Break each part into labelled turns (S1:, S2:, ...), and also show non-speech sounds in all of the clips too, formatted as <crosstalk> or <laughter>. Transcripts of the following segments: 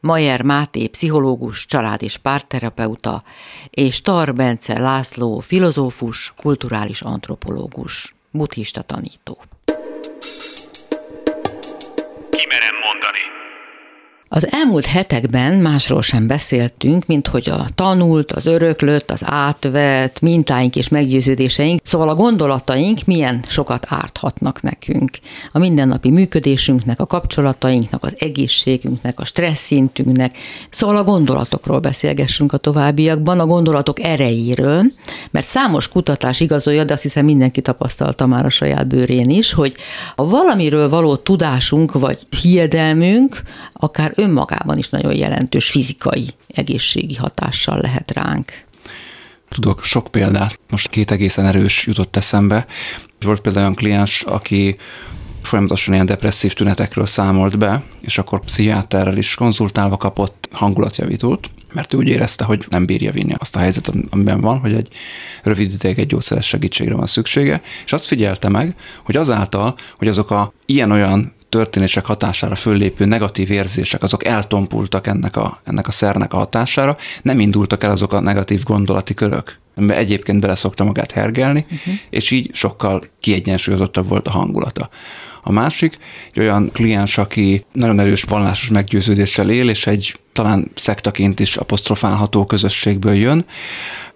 S1: Majer Máté, pszichológus, család- és párterapeuta, és Tar Bence László, filozófus, kulturális antropológus, buddhista tanító. Az elmúlt hetekben másról sem beszéltünk, mint hogy a tanult, az öröklött, az átvett mintáink és meggyőződéseink, szóval a gondolataink milyen sokat árthatnak nekünk. A mindennapi működésünknek, a kapcsolatainknak, az egészségünknek, a stressz szintünknek. Szóval a gondolatokról beszélgessünk a továbbiakban, a gondolatok erejéről, mert számos kutatás igazolja, de azt hiszem mindenki tapasztalta már a saját bőrén is, hogy a valamiről való tudásunk vagy hiedelmünk akár önmagában is nagyon jelentős fizikai, egészségi hatással lehet ránk.
S2: Tudok sok példát. Most két egészen erős jutott eszembe. Volt például olyan kliens, aki folyamatosan ilyen depresszív tünetekről számolt be, és akkor pszichiáterrel is konzultálva kapott hangulatjavítót, mert ő úgy érezte, hogy nem bírja vinni azt a helyzetet, amiben van, hogy egy rövid ideig egy gyógyszeres segítségre van szüksége, és azt figyelte meg, hogy azáltal, hogy azok a ilyen-olyan történések hatására föllépő negatív érzések, azok eltompultak ennek a, ennek a szernek a hatására, nem indultak el azok a negatív gondolati körök, amiben egyébként bele szokta magát hergelni, uh-huh. és így sokkal kiegyensúlyozottabb volt a hangulata. A másik, egy olyan kliens, aki nagyon erős vallásos meggyőződéssel él, és egy talán szektaként is apostrofálható közösségből jön,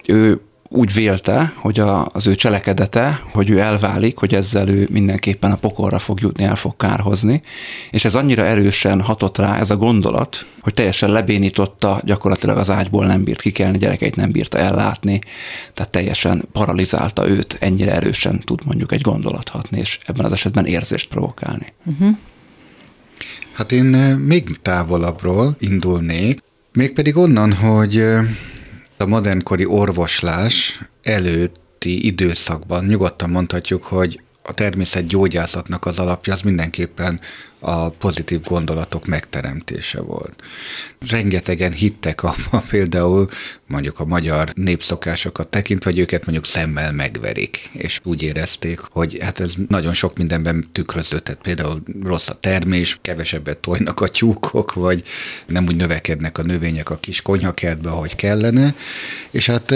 S2: ő úgy vélte, hogy a, az ő cselekedete, hogy ő elválik, hogy ezzel ő mindenképpen a pokolra fog jutni, el fog kárhozni, és ez annyira erősen hatott rá ez a gondolat, hogy teljesen lebénította, gyakorlatilag az ágyból nem bírt kikelni, gyerekeit nem bírta ellátni, tehát teljesen paralizálta őt, ennyire erősen tud mondjuk egy gondolat hatni, és ebben az esetben érzést provokálni. Uh-huh.
S3: Hát én eh, még távolabbról indulnék, mégpedig onnan, hogy eh, a modernkori orvoslás előtti időszakban nyugodtan mondhatjuk, hogy a természet gyógyászatnak az alapja az mindenképpen a pozitív gondolatok megteremtése volt. Rengetegen hittek abban <laughs> például, mondjuk a magyar népszokásokat tekintve, hogy őket mondjuk szemmel megverik, és úgy érezték, hogy hát ez nagyon sok mindenben tükröződhet. Például rossz a termés, kevesebbet tojnak a tyúkok, vagy nem úgy növekednek a növények a kis konyhakertbe, ahogy kellene. És hát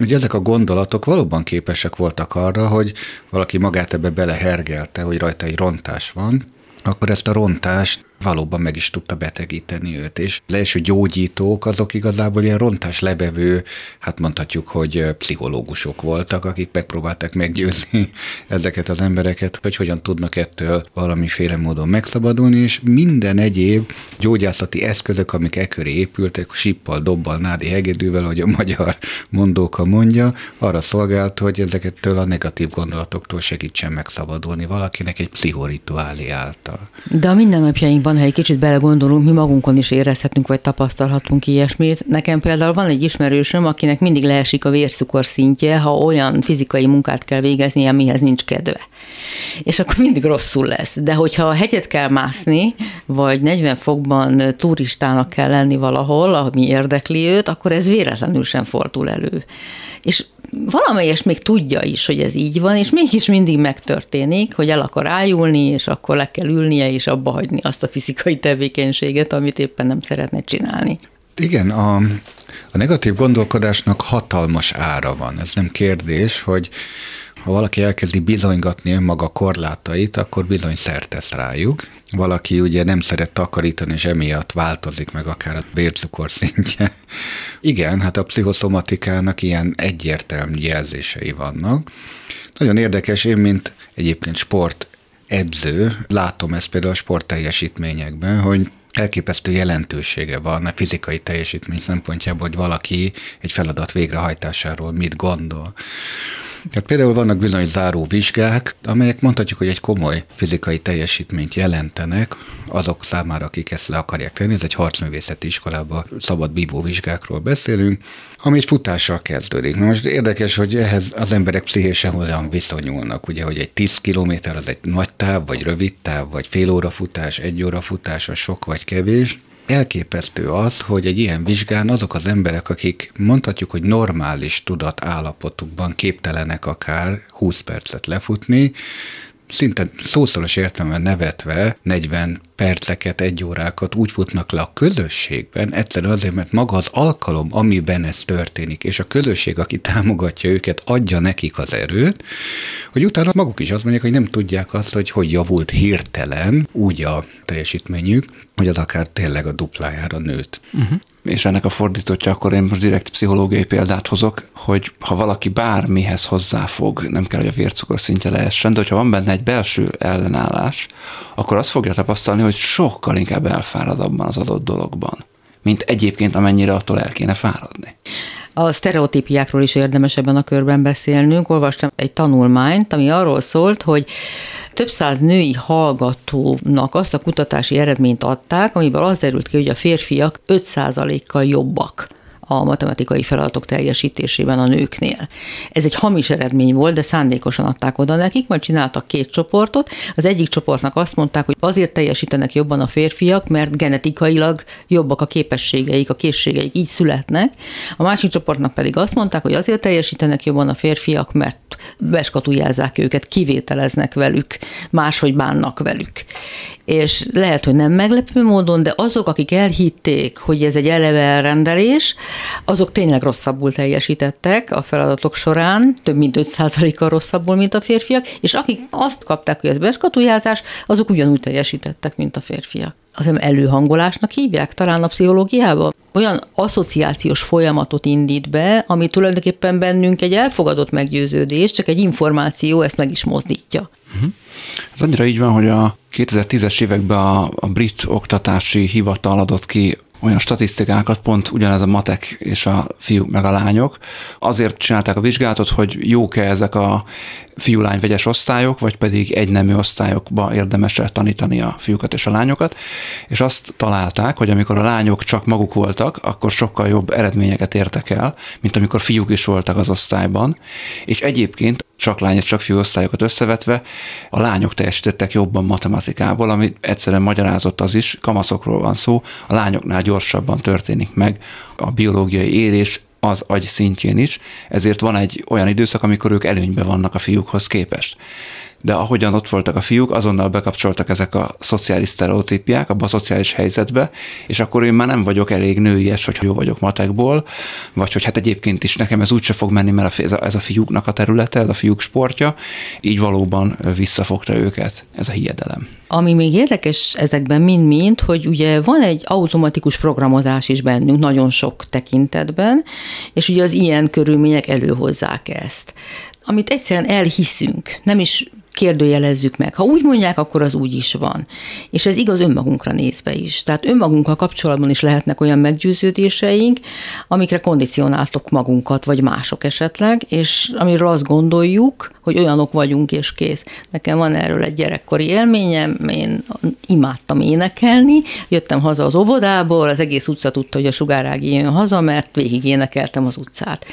S3: ugye ezek a gondolatok valóban képesek voltak arra, hogy valaki magát ebbe belehergelte, hogy rajta egy rontás van, akkor ezt a rontást valóban meg is tudta betegíteni őt. És az első gyógyítók azok igazából ilyen rontás lebevő, hát mondhatjuk, hogy pszichológusok voltak, akik megpróbálták meggyőzni <laughs> ezeket az embereket, hogy hogyan tudnak ettől valamiféle módon megszabadulni, és minden egyéb gyógyászati eszközök, amik e köré épültek, sippal, dobbal, nádi hegedűvel, hogy a magyar mondóka mondja, arra szolgált, hogy ezeket a negatív gondolatoktól segítsen megszabadulni valakinek egy pszichorituálé által.
S1: De a mindennapjainkban van, ha egy kicsit belegondolunk, mi magunkon is érezhetünk, vagy tapasztalhatunk ilyesmit. Nekem például van egy ismerősöm, akinek mindig leesik a vércukor szintje, ha olyan fizikai munkát kell végezni, amihez nincs kedve. És akkor mindig rosszul lesz. De hogyha a hegyet kell mászni, vagy 40 fokban turistának kell lenni valahol, ami érdekli őt, akkor ez véletlenül sem fordul elő. És valamelyest még tudja is, hogy ez így van, és mégis mindig megtörténik, hogy el akar ájulni, és akkor le kell ülnie, és abba hagyni azt a fizikai tevékenységet, amit éppen nem szeretne csinálni.
S3: Igen, a, a negatív gondolkodásnak hatalmas ára van. Ez nem kérdés, hogy Ha valaki elkezdi bizonygatni önmaga korlátait, akkor bizony szert tesz rájuk. Valaki ugye nem szeret takarítani, és emiatt változik meg akár a vércukor szintje. <laughs> Igen, hát a pszichoszomatikának ilyen egyértelmű jelzései vannak. Nagyon érdekes, én mint egyébként sport edző, látom ezt például a sportteljesítményekben, hogy elképesztő jelentősége van a fizikai teljesítmény szempontjából, hogy valaki egy feladat végrehajtásáról mit gondol. Tehát például vannak bizony záró vizsgák, amelyek mondhatjuk, hogy egy komoly fizikai teljesítményt jelentenek azok számára, akik ezt le akarják tenni. Ez egy harcművészeti iskolában szabad bívó vizsgákról beszélünk, ami egy futással kezdődik. Na most érdekes, hogy ehhez az emberek pszichésen hogyan viszonyulnak. Ugye, hogy egy 10 kilométer az egy nagy táv, vagy rövid táv, vagy fél óra futás, egy óra futás, az sok vagy kevés elképesztő az, hogy egy ilyen vizsgán azok az emberek, akik mondhatjuk, hogy normális tudat állapotukban képtelenek akár 20 percet lefutni, szinte szószoros értelemben nevetve 40 perceket, egy órákat úgy futnak le a közösségben, egyszerűen azért, mert maga az alkalom, amiben ez történik, és a közösség, aki támogatja őket, adja nekik az erőt, hogy utána maguk is azt mondják, hogy nem tudják azt, hogy hogy javult hirtelen úgy a teljesítményük, hogy az akár tényleg a duplájára nőtt. Uh-huh
S2: és ennek a fordítottja, akkor én most direkt pszichológiai példát hozok, hogy ha valaki bármihez hozzáfog, nem kell, hogy a vércukor szintje lehessen, de hogyha van benne egy belső ellenállás, akkor azt fogja tapasztalni, hogy sokkal inkább elfárad abban az adott dologban, mint egyébként amennyire attól el kéne fáradni.
S1: A sztereotípiákról is érdemes ebben a körben beszélnünk. Olvastam egy tanulmányt, ami arról szólt, hogy több száz női hallgatónak azt a kutatási eredményt adták, amiből az derült ki, hogy a férfiak 5%-kal jobbak a matematikai feladatok teljesítésében a nőknél. Ez egy hamis eredmény volt, de szándékosan adták oda nekik, majd csináltak két csoportot. Az egyik csoportnak azt mondták, hogy azért teljesítenek jobban a férfiak, mert genetikailag jobbak a képességeik, a készségeik, így születnek. A másik csoportnak pedig azt mondták, hogy azért teljesítenek jobban a férfiak, mert beskatujázzák őket, kivételeznek velük, máshogy bánnak velük és lehet, hogy nem meglepő módon, de azok, akik elhitték, hogy ez egy eleve elrendelés, azok tényleg rosszabbul teljesítettek a feladatok során, több mint 5%-kal rosszabbul, mint a férfiak, és akik azt kapták, hogy ez beskatujázás, azok ugyanúgy teljesítettek, mint a férfiak azt előhangolásnak hívják talán a pszichológiában. Olyan asszociációs folyamatot indít be, ami tulajdonképpen bennünk egy elfogadott meggyőződés, csak egy információ ezt meg is mozdítja. Uh-huh.
S2: Ez annyira így van, hogy a 2010-es években a, a brit oktatási hivatal adott ki olyan statisztikákat, pont ugyanez a matek és a fiúk meg a lányok. Azért csinálták a vizsgálatot, hogy jók-e ezek a fiú-lány vegyes osztályok, vagy pedig egy nemű osztályokba érdemes tanítani a fiúkat és a lányokat, és azt találták, hogy amikor a lányok csak maguk voltak, akkor sokkal jobb eredményeket értek el, mint amikor fiúk is voltak az osztályban, és egyébként csak lány és csak fiú osztályokat összevetve, a lányok teljesítettek jobban matematikából, ami egyszerűen magyarázott az is, kamaszokról van szó, a lányoknál gyorsabban történik meg a biológiai érés, az agy szintjén is, ezért van egy olyan időszak, amikor ők előnyben vannak a fiúkhoz képest de ahogyan ott voltak a fiúk, azonnal bekapcsoltak ezek a szociális sztereotípiák abba a szociális helyzetbe, és akkor én már nem vagyok elég nőies, hogy jó vagyok matekból, vagy hogy hát egyébként is nekem ez úgyse fog menni, mert ez a, fiúknak a területe, ez a fiúk sportja, így valóban visszafogta őket ez a hiedelem.
S1: Ami még érdekes ezekben mind-mind, hogy ugye van egy automatikus programozás is bennünk nagyon sok tekintetben, és ugye az ilyen körülmények előhozzák ezt amit egyszerűen elhiszünk, nem is kérdőjelezzük meg. Ha úgy mondják, akkor az úgy is van. És ez igaz önmagunkra nézve is. Tehát önmagunkkal kapcsolatban is lehetnek olyan meggyőződéseink, amikre kondicionáltok magunkat, vagy mások esetleg, és amiről azt gondoljuk, hogy olyanok vagyunk, és kész. Nekem van erről egy gyerekkori élményem, én imádtam énekelni, jöttem haza az óvodából, az egész utca tudta, hogy a sugárági jön haza, mert végig énekeltem az utcát.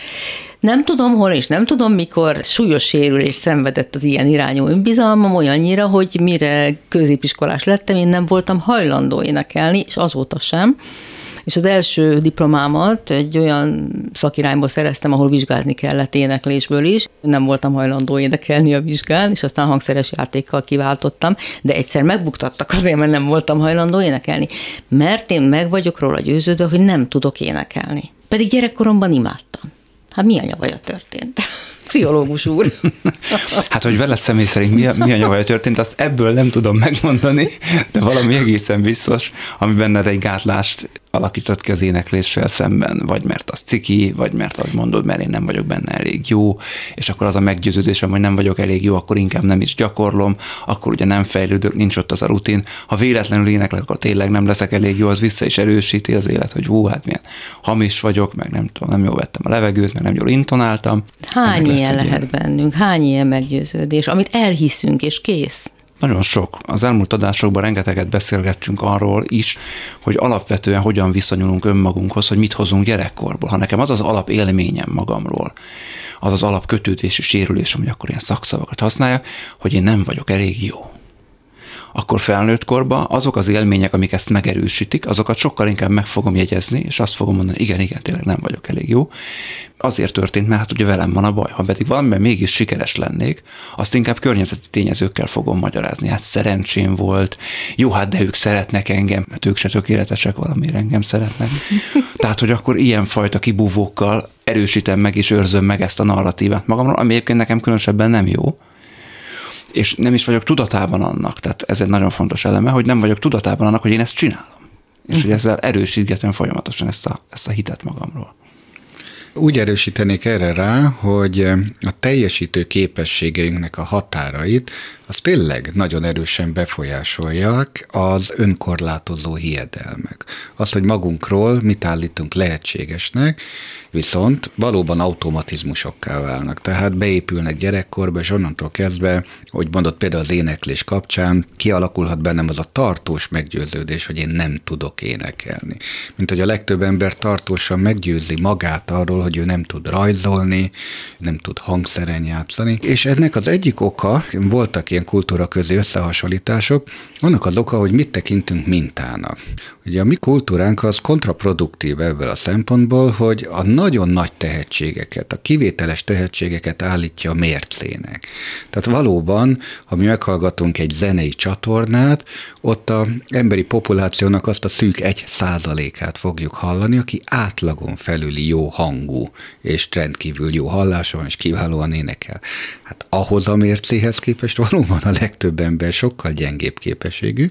S1: Nem tudom hol, és nem tudom mikor súlyos sérülés szenvedett az ilyen irányú önbizalmam olyannyira, hogy mire középiskolás lettem, én nem voltam hajlandó énekelni, és azóta sem. És az első diplomámat egy olyan szakirányból szereztem, ahol vizsgázni kellett éneklésből is. Nem voltam hajlandó énekelni a vizsgán, és aztán hangszeres játékkal kiváltottam, de egyszer megbuktattak azért, mert nem voltam hajlandó énekelni. Mert én meg vagyok róla győződve, hogy nem tudok énekelni. Pedig gyerekkoromban imádtam. Hát mi a nyavaja történt? <laughs> pszichológus úr. <laughs>
S2: hát, hogy veled személy szerint mi a, mi a nyavaja történt, azt ebből nem tudom megmondani, de valami egészen biztos, ami benned egy gátlást alakított ki az énekléssel szemben, vagy mert az ciki, vagy mert azt mondod, mert én nem vagyok benne elég jó, és akkor az a meggyőződésem, hogy nem vagyok elég jó, akkor inkább nem is gyakorlom, akkor ugye nem fejlődök, nincs ott az a rutin. Ha véletlenül éneklek, akkor tényleg nem leszek elég jó, az vissza is erősíti az élet, hogy hú, hát milyen hamis vagyok, meg nem tudom, nem jól vettem a levegőt, meg nem jól intonáltam.
S1: Hány ilyen lehet ilyen. bennünk, hány ilyen meggyőződés, amit elhiszünk, és kész?
S2: Nagyon sok. Az elmúlt adásokban rengeteget beszélgettünk arról is, hogy alapvetően hogyan viszonyulunk önmagunkhoz, hogy mit hozunk gyerekkorból. Ha nekem az az alap élményem magamról, az az alap kötődési sérülés, ami akkor ilyen szakszavakat használják, hogy én nem vagyok elég jó akkor felnőtt korban azok az élmények, amik ezt megerősítik, azokat sokkal inkább meg fogom jegyezni, és azt fogom mondani, igen, igen, tényleg nem vagyok elég jó. Azért történt, mert hát ugye velem van a baj. Ha pedig valamiben mégis sikeres lennék, azt inkább környezeti tényezőkkel fogom magyarázni. Hát szerencsém volt, jó, hát de ők szeretnek engem, mert ők se tökéletesek, valamiért engem szeretnek. <laughs> Tehát, hogy akkor ilyenfajta kibúvókkal erősítem meg és őrzöm meg ezt a narratívát magamról, ami egyébként nekem különösebben nem jó, és nem is vagyok tudatában annak, tehát ez egy nagyon fontos eleme, hogy nem vagyok tudatában annak, hogy én ezt csinálom. És hogy ezzel erősítgetem folyamatosan ezt a, ezt a hitet magamról.
S3: Úgy erősítenék erre rá, hogy a teljesítő képességeinknek a határait az tényleg nagyon erősen befolyásolják az önkorlátozó hiedelmek. Azt, hogy magunkról mit állítunk lehetségesnek, viszont valóban automatizmusokká válnak. Tehát beépülnek gyerekkorba, és onnantól kezdve, hogy mondott például az éneklés kapcsán, kialakulhat bennem az a tartós meggyőződés, hogy én nem tudok énekelni. Mint hogy a legtöbb ember tartósan meggyőzi magát arról, hogy ő nem tud rajzolni, nem tud hangszeren játszani, és ennek az egyik oka, voltak ilyen kultúra közé összehasonlítások, annak az oka, hogy mit tekintünk mintának. Ugye a mi kultúránk az kontraproduktív ebből a szempontból, hogy a nagyon nagy tehetségeket, a kivételes tehetségeket állítja a mércének. Tehát valóban, ha mi meghallgatunk egy zenei csatornát, ott a emberi populációnak azt a szűk egy százalékát fogjuk hallani, aki átlagon felüli jó hangú, és rendkívül jó hallása van, és kiválóan énekel. Hát ahhoz a mércéhez képest valóban a legtöbb ember sokkal gyengébb képességű,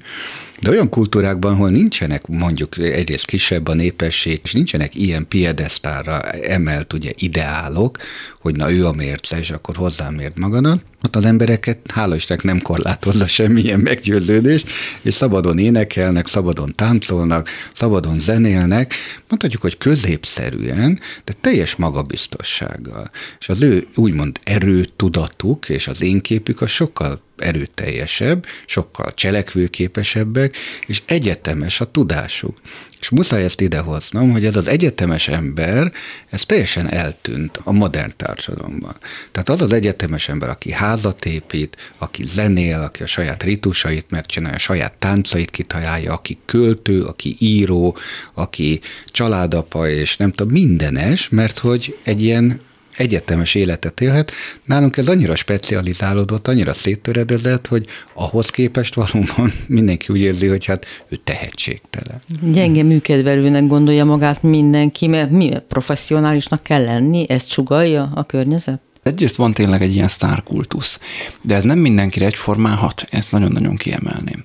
S3: de olyan kultúrákban, ahol nincsenek mondjuk egyrészt kisebb a népesség, és nincsenek ilyen piedesztára emelt ugye ideálok, hogy na ő a mérce, és akkor hozzám mért magadat, ott az embereket, hála Istennek nem korlátozza semmilyen meggyőződés, és szabadon énekelnek, szabadon táncolnak, szabadon zenélnek, mondhatjuk, hogy középszerűen, de teljes magabiztossággal. És az ő úgymond erőtudatuk és az én képük a sokkal erőteljesebb, sokkal cselekvőképesebbek, és egyetemes a tudásuk. És muszáj ezt idehoznom, hogy ez az egyetemes ember, ez teljesen eltűnt a modern társadalomban. Tehát az az egyetemes ember, aki házat épít, aki zenél, aki a saját ritusait megcsinálja, a saját táncait kitalálja, aki költő, aki író, aki családapa, és nem tudom, mindenes, mert hogy egy ilyen egyetemes életet élhet. Nálunk ez annyira specializálódott, annyira széttöredezett, hogy ahhoz képest valóban mindenki úgy érzi, hogy hát ő tehetségtelen.
S1: Gyenge műkedvelőnek gondolja magát mindenki, mert mi professzionálisnak kell lenni, ezt sugalja a környezet?
S2: Egyrészt van tényleg egy ilyen sztárkultusz, de ez nem mindenkire egyformán hat, ezt nagyon-nagyon kiemelném.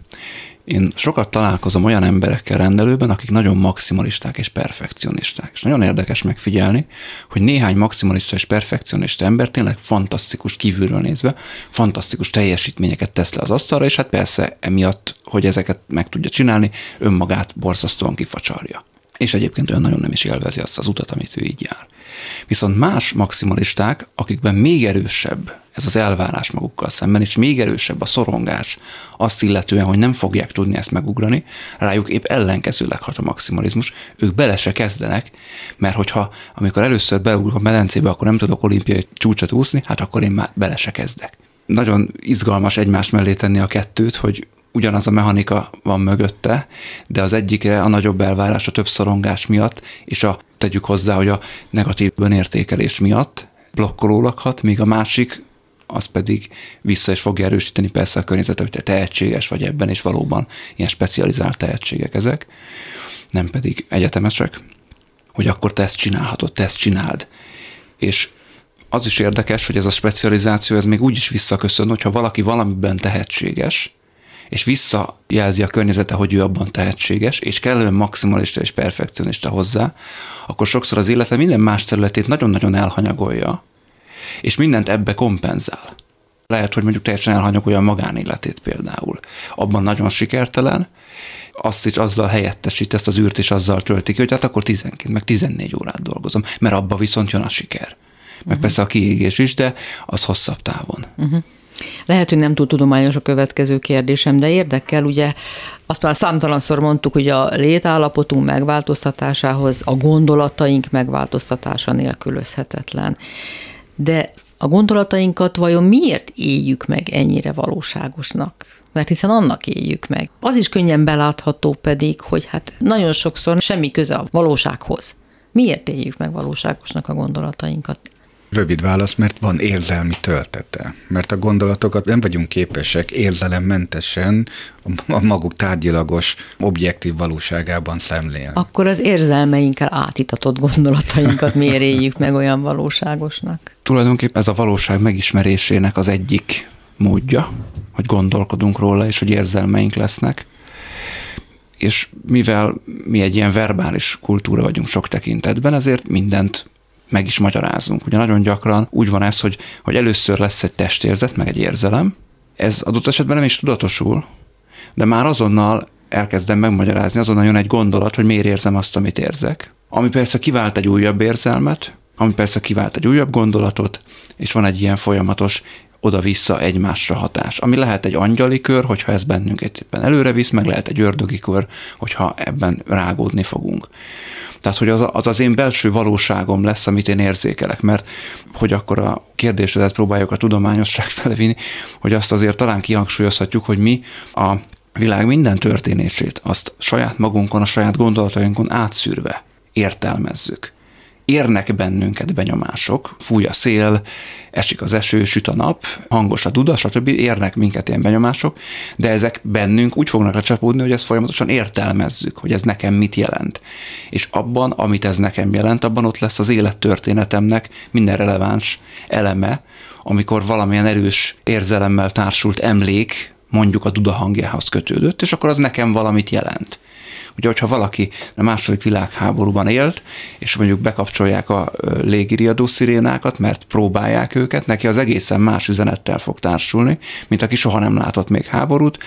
S2: Én sokat találkozom olyan emberekkel rendelőben, akik nagyon maximalisták és perfekcionisták. És nagyon érdekes megfigyelni, hogy néhány maximalista és perfekcionista ember tényleg fantasztikus kívülről nézve, fantasztikus teljesítményeket tesz le az asztalra, és hát persze emiatt, hogy ezeket meg tudja csinálni, önmagát borzasztóan kifacsarja. És egyébként olyan nagyon nem is élvezi azt az utat, amit ő így jár. Viszont más maximalisták, akikben még erősebb ez az elvárás magukkal szemben, és még erősebb a szorongás azt illetően, hogy nem fogják tudni ezt megugrani, rájuk épp ellenkezőleg hat a maximalizmus, ők bele se kezdenek, mert hogyha amikor először beugrok a medencébe, akkor nem tudok olimpiai csúcsot úszni, hát akkor én már bele se kezdek. Nagyon izgalmas egymás mellé tenni a kettőt, hogy ugyanaz a mechanika van mögötte, de az egyikre a nagyobb elvárás a több szorongás miatt, és a tegyük hozzá, hogy a negatív önértékelés miatt blokkoló hat, míg a másik az pedig vissza is fogja erősíteni persze a környezetet, hogy te tehetséges vagy ebben, és valóban ilyen specializált tehetségek ezek, nem pedig egyetemesek, hogy akkor te ezt csinálhatod, te ezt csináld. És az is érdekes, hogy ez a specializáció, ez még úgy is visszaköszön, hogyha valaki valamiben tehetséges, és visszajelzi a környezete, hogy ő abban tehetséges, és kellően maximalista és perfekcionista hozzá, akkor sokszor az élete minden más területét nagyon-nagyon elhanyagolja, és mindent ebbe kompenzál. Lehet, hogy mondjuk teljesen elhanyagolja a magánéletét például. Abban nagyon sikertelen, azt is azzal helyettesít, ezt az űrt is azzal töltik ki, hogy hát akkor 12, meg 14 órát dolgozom, mert abba viszont jön a siker. Meg uh-huh. persze a kiégés is, de az hosszabb távon. Uh-huh.
S1: Lehet, hogy nem túl tudományos a következő kérdésem, de érdekel, ugye azt már számtalanszor mondtuk, hogy a létállapotunk megváltoztatásához a gondolataink megváltoztatása nélkülözhetetlen. De a gondolatainkat vajon miért éljük meg ennyire valóságosnak? Mert hiszen annak éljük meg. Az is könnyen belátható pedig, hogy hát nagyon sokszor semmi köze a valósághoz. Miért éljük meg valóságosnak a gondolatainkat?
S3: Rövid válasz, mert van érzelmi töltete. Mert a gondolatokat nem vagyunk képesek érzelemmentesen a maguk tárgyilagos, objektív valóságában szemlélni.
S1: Akkor az érzelmeinkkel átitatott gondolatainkat miért éljük meg olyan valóságosnak?
S2: Tulajdonképpen ez a valóság megismerésének az egyik módja, hogy gondolkodunk róla, és hogy érzelmeink lesznek. És mivel mi egy ilyen verbális kultúra vagyunk sok tekintetben, ezért mindent meg is magyarázunk. Ugye nagyon gyakran úgy van ez, hogy, hogy először lesz egy testérzet, meg egy érzelem, ez adott esetben nem is tudatosul, de már azonnal elkezdem megmagyarázni, azonnal jön egy gondolat, hogy miért érzem azt, amit érzek. Ami persze kivált egy újabb érzelmet, ami persze kivált egy újabb gondolatot, és van egy ilyen folyamatos oda-vissza egymásra hatás, ami lehet egy angyali kör, hogyha ez bennünket éppen előre visz, meg lehet egy ördögi kör, hogyha ebben rágódni fogunk. Tehát, hogy az, az az én belső valóságom lesz, amit én érzékelek, mert hogy akkor a kérdésedet próbáljuk a tudományosság felvinni, hogy azt azért talán kihangsúlyozhatjuk, hogy mi a világ minden történését azt saját magunkon, a saját gondolatainkon átszűrve értelmezzük érnek bennünket benyomások, fúj a szél, esik az eső, süt a nap, hangos a duda, stb. érnek minket ilyen benyomások, de ezek bennünk úgy fognak lecsapódni, hogy ezt folyamatosan értelmezzük, hogy ez nekem mit jelent. És abban, amit ez nekem jelent, abban ott lesz az élettörténetemnek minden releváns eleme, amikor valamilyen erős érzelemmel társult emlék mondjuk a duda hangjához kötődött, és akkor az nekem valamit jelent. Ugye, hogyha valaki a második világháborúban élt, és mondjuk bekapcsolják a légiriadó szirénákat, mert próbálják őket, neki az egészen más üzenettel fog társulni, mint aki soha nem látott még háborút,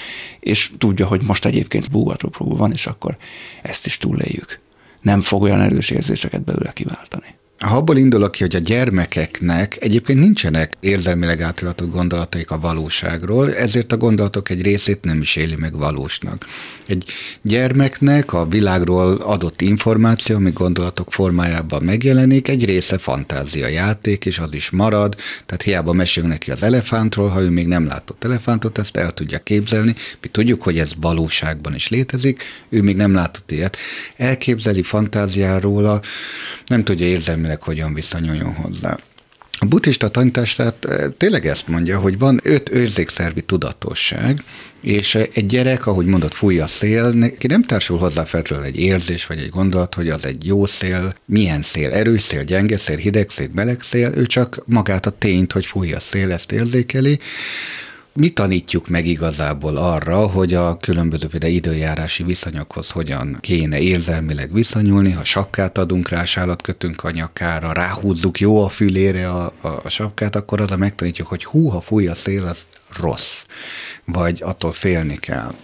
S2: és tudja, hogy most egyébként búgatópróba van, és akkor ezt is túléljük. Nem fog olyan erős érzéseket belőle kiváltani.
S3: Ha abból indulok ki, hogy a gyermekeknek egyébként nincsenek érzelmileg átlatott gondolataik a valóságról, ezért a gondolatok egy részét nem is éli meg valósnak. Egy gyermeknek a világról adott információ, ami gondolatok formájában megjelenik, egy része fantázia játék, és az is marad, tehát hiába mesélünk neki az elefántról, ha ő még nem látott elefántot, ezt el tudja képzelni. Mi tudjuk, hogy ez valóságban is létezik, ő még nem látott ilyet. Elképzeli fantáziáról, nem tudja érzelmileg tényleg hogyan viszonyuljon hozzá. A buddhista tanítás tehát eh, tényleg ezt mondja, hogy van öt érzékszervi tudatosság, és egy gyerek, ahogy mondott, fúj a szél, neki nem társul hozzá feltétlenül egy érzés vagy egy gondolat, hogy az egy jó szél, milyen szél, erős szél, gyenge szél, hideg szél, meleg szél, ő csak magát a tényt, hogy fúj a szél, ezt érzékeli, mi tanítjuk meg igazából arra, hogy a különböző például időjárási viszonyokhoz hogyan kéne érzelmileg viszonyulni, ha sapkát adunk rá, sálat kötünk a nyakára, ráhúzzuk jó a fülére a, a, a sapkát, akkor az a megtanítjuk, hogy hú, ha fúj a szél, az rossz, vagy attól félni kell.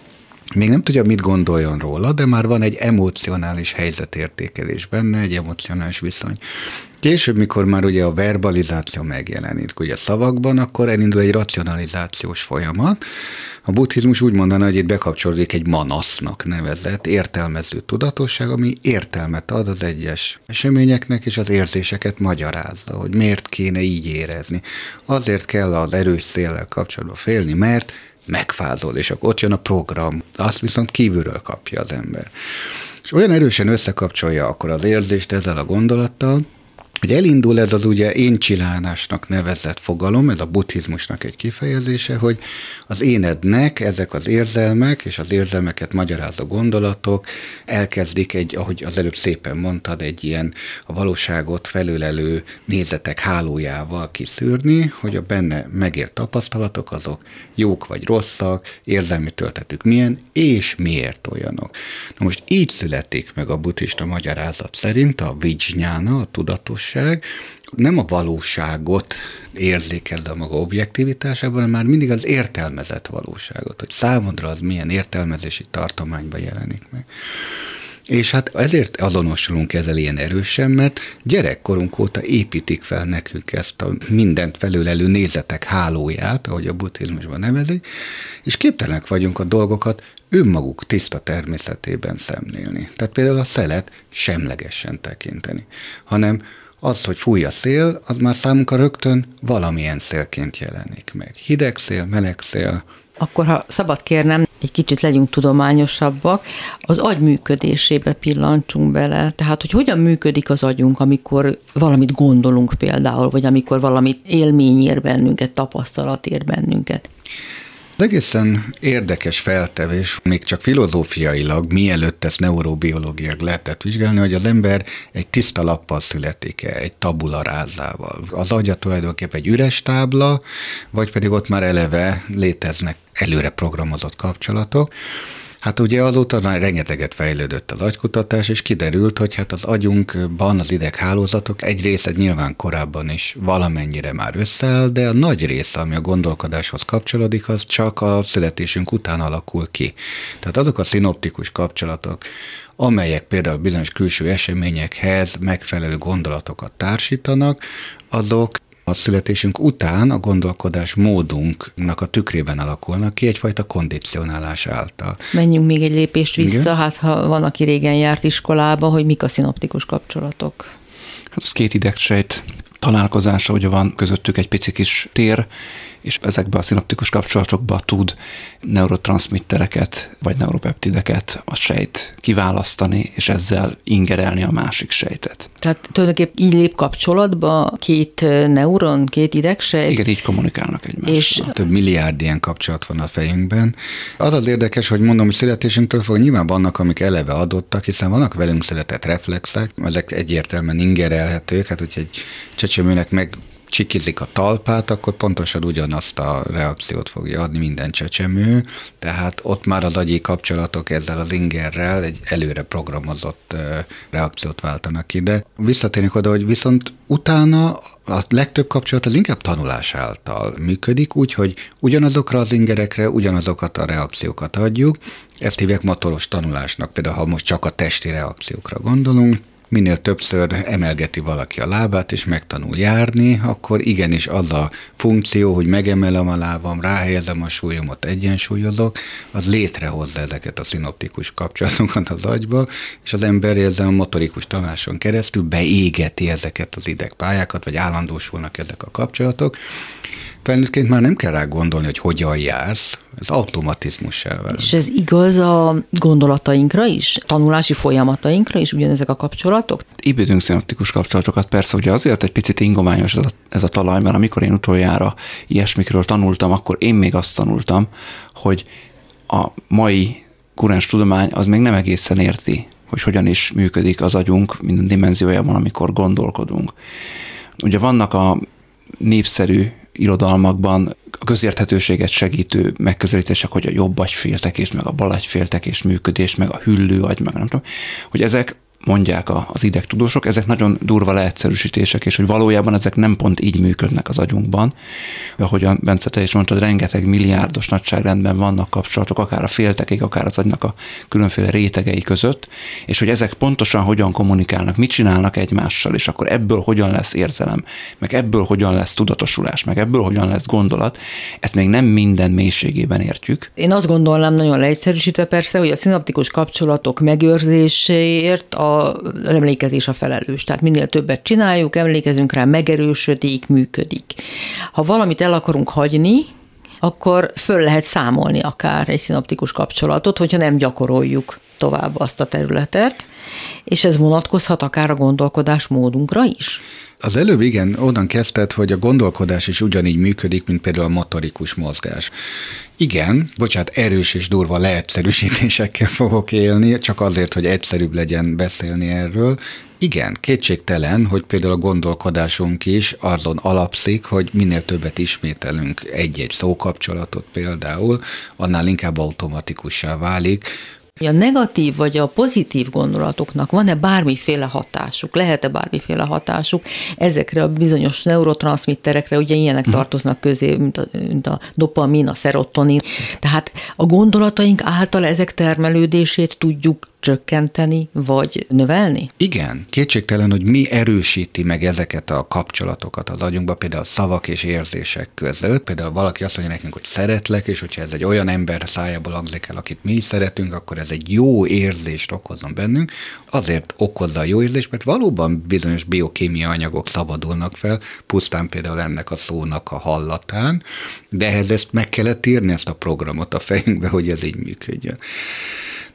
S3: Még nem tudja, mit gondoljon róla, de már van egy emocionális helyzetértékelés benne, egy emocionális viszony. Később, mikor már ugye a verbalizáció megjelenik ugye szavakban, akkor elindul egy racionalizációs folyamat. A buddhizmus úgy mondaná, hogy itt bekapcsolódik egy manasznak nevezett értelmező tudatosság, ami értelmet ad az egyes eseményeknek, és az érzéseket magyarázza, hogy miért kéne így érezni. Azért kell az erős széllel kapcsolatban félni, mert megfázol, és akkor ott jön a program. Azt viszont kívülről kapja az ember. És olyan erősen összekapcsolja akkor az érzést ezzel a gondolattal, hogy elindul ez az ugye én csilálásnak nevezett fogalom, ez a buddhizmusnak egy kifejezése, hogy az énednek ezek az érzelmek és az érzelmeket magyarázó gondolatok elkezdik egy, ahogy az előbb szépen mondtad, egy ilyen a valóságot felülelő nézetek hálójával kiszűrni, hogy a benne megért tapasztalatok azok jók vagy rosszak, érzelmi töltetük milyen, és miért olyanok. Na most így születik meg a buddhista magyarázat szerint a vijnyána, a tudatos valóság, nem a valóságot érzékel a maga objektivitásában, hanem már mindig az értelmezett valóságot, hogy számodra az milyen értelmezési tartományban jelenik meg. És hát ezért azonosulunk ezzel ilyen erősen, mert gyerekkorunk óta építik fel nekünk ezt a mindent felülelő nézetek hálóját, ahogy a buddhizmusban nevezik, és képtelenek vagyunk a dolgokat önmaguk tiszta természetében szemlélni. Tehát például a szelet semlegesen tekinteni, hanem az, hogy fúj a szél, az már számunkra rögtön valamilyen szélként jelenik meg. Hideg szél, meleg szél.
S1: Akkor, ha szabad kérnem, egy kicsit legyünk tudományosabbak, az agy működésébe pillancsunk bele. Tehát, hogy hogyan működik az agyunk, amikor valamit gondolunk például, vagy amikor valamit élmény ér bennünket, tapasztalat ér bennünket.
S3: Az egészen érdekes feltevés, még csak filozófiailag, mielőtt ezt neurobiológiak lehetett vizsgálni, hogy az ember egy tiszta lappal születik-e, egy tabula rázával. Az agya tulajdonképpen egy üres tábla, vagy pedig ott már eleve léteznek előre programozott kapcsolatok. Hát ugye azóta rengeteget fejlődött az agykutatás, és kiderült, hogy hát az agyunkban az ideghálózatok egy része nyilván korábban is valamennyire már összeáll, de a nagy része, ami a gondolkodáshoz kapcsolódik, az csak a születésünk után alakul ki. Tehát azok a szinoptikus kapcsolatok, amelyek például bizonyos külső eseményekhez megfelelő gondolatokat társítanak, azok a születésünk után a gondolkodás módunknak a tükrében alakulnak ki egyfajta kondicionálás által.
S1: Menjünk még egy lépést vissza, Igen? hát ha van, aki régen járt iskolába, hogy mik a szinoptikus kapcsolatok.
S2: Hát az két idegsejt találkozása, ugye van közöttük egy pici kis tér, és ezekbe a szinoptikus kapcsolatokba tud neurotranszmittereket vagy neuropeptideket a sejt kiválasztani, és ezzel ingerelni a másik sejtet.
S1: Tehát tulajdonképpen így lép kapcsolatba két neuron, két idegsejt?
S2: Igen, így kommunikálnak egymással. És
S3: több milliárd ilyen kapcsolat van a fejünkben. Az az érdekes, hogy mondom, hogy születésünktől fog nyilván vannak, amik eleve adottak, hiszen vannak velünk született reflexek, ezek egyértelműen ingerelhetők, hát hogyha egy csecsemőnek meg csikizik a talpát, akkor pontosan ugyanazt a reakciót fogja adni minden csecsemő, tehát ott már az agyi kapcsolatok ezzel az ingerrel egy előre programozott reakciót váltanak ki. De visszatérnék oda, hogy viszont utána a legtöbb kapcsolat az inkább tanulás által működik, úgyhogy ugyanazokra az ingerekre ugyanazokat a reakciókat adjuk, ezt hívják motoros tanulásnak, például ha most csak a testi reakciókra gondolunk, minél többször emelgeti valaki a lábát, és megtanul járni, akkor igenis az a funkció, hogy megemelem a lábam, ráhelyezem a súlyomat, egyensúlyozok, az létrehozza ezeket a szinoptikus kapcsolatokat az agyba, és az ember ezen a motorikus tanáson keresztül beégeti ezeket az idegpályákat, vagy állandósulnak ezek a kapcsolatok, Felnőttként már nem kell rá gondolni, hogy hogyan jársz, ez automatizmussá válik.
S1: És ez igaz a gondolatainkra is, tanulási folyamatainkra is ugyanezek a kapcsolatok?
S2: Építünk szinoptikus kapcsolatokat, persze ugye azért egy picit ingományos ez a, ez a talaj, mert amikor én utoljára ilyesmikről tanultam, akkor én még azt tanultam, hogy a mai kurens tudomány az még nem egészen érti, hogy hogyan is működik az agyunk minden dimenziójában, amikor gondolkodunk. Ugye vannak a népszerű irodalmakban a közérthetőséget segítő megközelítések, hogy a jobb agyféltekés, meg a bal agyféltekés működés, meg a hüllő agy, meg nem tudom, hogy ezek mondják az idegtudósok, ezek nagyon durva leegyszerűsítések, és hogy valójában ezek nem pont így működnek az agyunkban. Ahogyan Bence, te is mondtad, rengeteg milliárdos nagyságrendben vannak kapcsolatok, akár a féltekig, akár az agynak a különféle rétegei között, és hogy ezek pontosan hogyan kommunikálnak, mit csinálnak egymással, és akkor ebből hogyan lesz érzelem, meg ebből hogyan lesz tudatosulás, meg ebből hogyan lesz gondolat, ezt még nem minden mélységében értjük.
S1: Én azt gondolom, nagyon leegyszerűsítve persze, hogy a szinaptikus kapcsolatok megőrzéséért a az emlékezés a felelős. Tehát minél többet csináljuk, emlékezünk rá, megerősödik, működik. Ha valamit el akarunk hagyni, akkor föl lehet számolni akár egy szinaptikus kapcsolatot, hogyha nem gyakoroljuk tovább azt a területet, és ez vonatkozhat akár a gondolkodás módunkra is.
S3: Az előbb igen, onnan kezdted, hogy a gondolkodás is ugyanígy működik, mint például a motorikus mozgás. Igen, bocsánat, erős és durva leegyszerűsítésekkel fogok élni, csak azért, hogy egyszerűbb legyen beszélni erről. Igen, kétségtelen, hogy például a gondolkodásunk is azon alapszik, hogy minél többet ismételünk egy-egy szókapcsolatot például, annál inkább automatikussá válik,
S1: a negatív vagy a pozitív gondolatoknak van-e bármiféle hatásuk, lehet-e bármiféle hatásuk ezekre a bizonyos neurotranszmitterekre, ugye ilyenek uh-huh. tartoznak közé, mint a, mint a dopamin, a szerotonin. Tehát a gondolataink által ezek termelődését tudjuk csökkenteni, vagy növelni?
S3: Igen, kétségtelen, hogy mi erősíti meg ezeket a kapcsolatokat az agyunkba, például szavak és érzések között. Például valaki azt mondja nekünk, hogy szeretlek, és hogyha ez egy olyan ember szájából hangzik el, akit mi is szeretünk, akkor ez egy jó érzést okozom bennünk. Azért okozza a jó érzést, mert valóban bizonyos biokémia anyagok szabadulnak fel, pusztán például ennek a szónak a hallatán, de ehhez ezt meg kellett írni, ezt a programot a fejünkbe, hogy ez így működjön.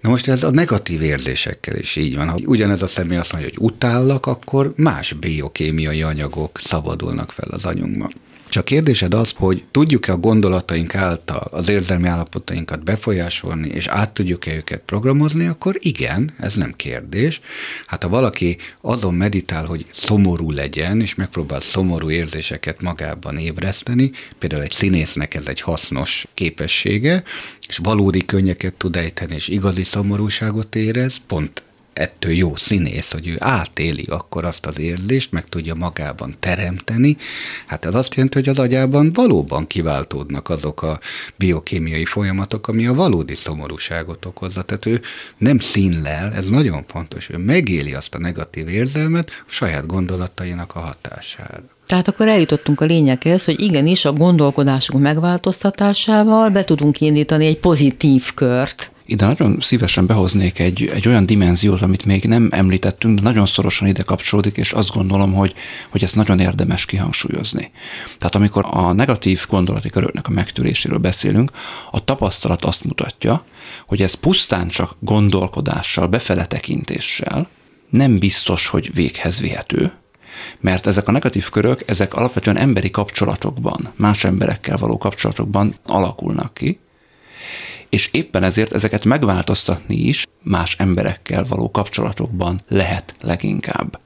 S3: Na most ez a negatív érzésekkel is így van. Ha ugyanez a személy azt mondja, hogy utállak, akkor más biokémiai anyagok szabadulnak fel az anyunkban. Csak kérdésed az, hogy tudjuk-e a gondolataink által az érzelmi állapotainkat befolyásolni, és át tudjuk-e őket programozni, akkor igen, ez nem kérdés. Hát ha valaki azon meditál, hogy szomorú legyen, és megpróbál szomorú érzéseket magában ébreszteni, például egy színésznek ez egy hasznos képessége, és valódi könnyeket tud ejteni, és igazi szomorúságot érez, pont ettől jó színész, hogy ő átéli akkor azt az érzést, meg tudja magában teremteni, hát ez azt jelenti, hogy az agyában valóban kiváltódnak azok a biokémiai folyamatok, ami a valódi szomorúságot okozza. Tehát ő nem színlel, ez nagyon fontos, ő megéli azt a negatív érzelmet a saját gondolatainak a hatására.
S1: Tehát akkor eljutottunk a lényeghez, hogy igenis a gondolkodásunk megváltoztatásával be tudunk indítani egy pozitív kört,
S2: ide nagyon szívesen behoznék egy, egy olyan dimenziót, amit még nem említettünk, de nagyon szorosan ide kapcsolódik, és azt gondolom, hogy, hogy ezt nagyon érdemes kihangsúlyozni. Tehát amikor a negatív gondolati köröknek a megtöréséről beszélünk, a tapasztalat azt mutatja, hogy ez pusztán csak gondolkodással, befele tekintéssel nem biztos, hogy véghez vihető, mert ezek a negatív körök, ezek alapvetően emberi kapcsolatokban, más emberekkel való kapcsolatokban alakulnak ki, és éppen ezért ezeket megváltoztatni is más emberekkel való kapcsolatokban lehet leginkább.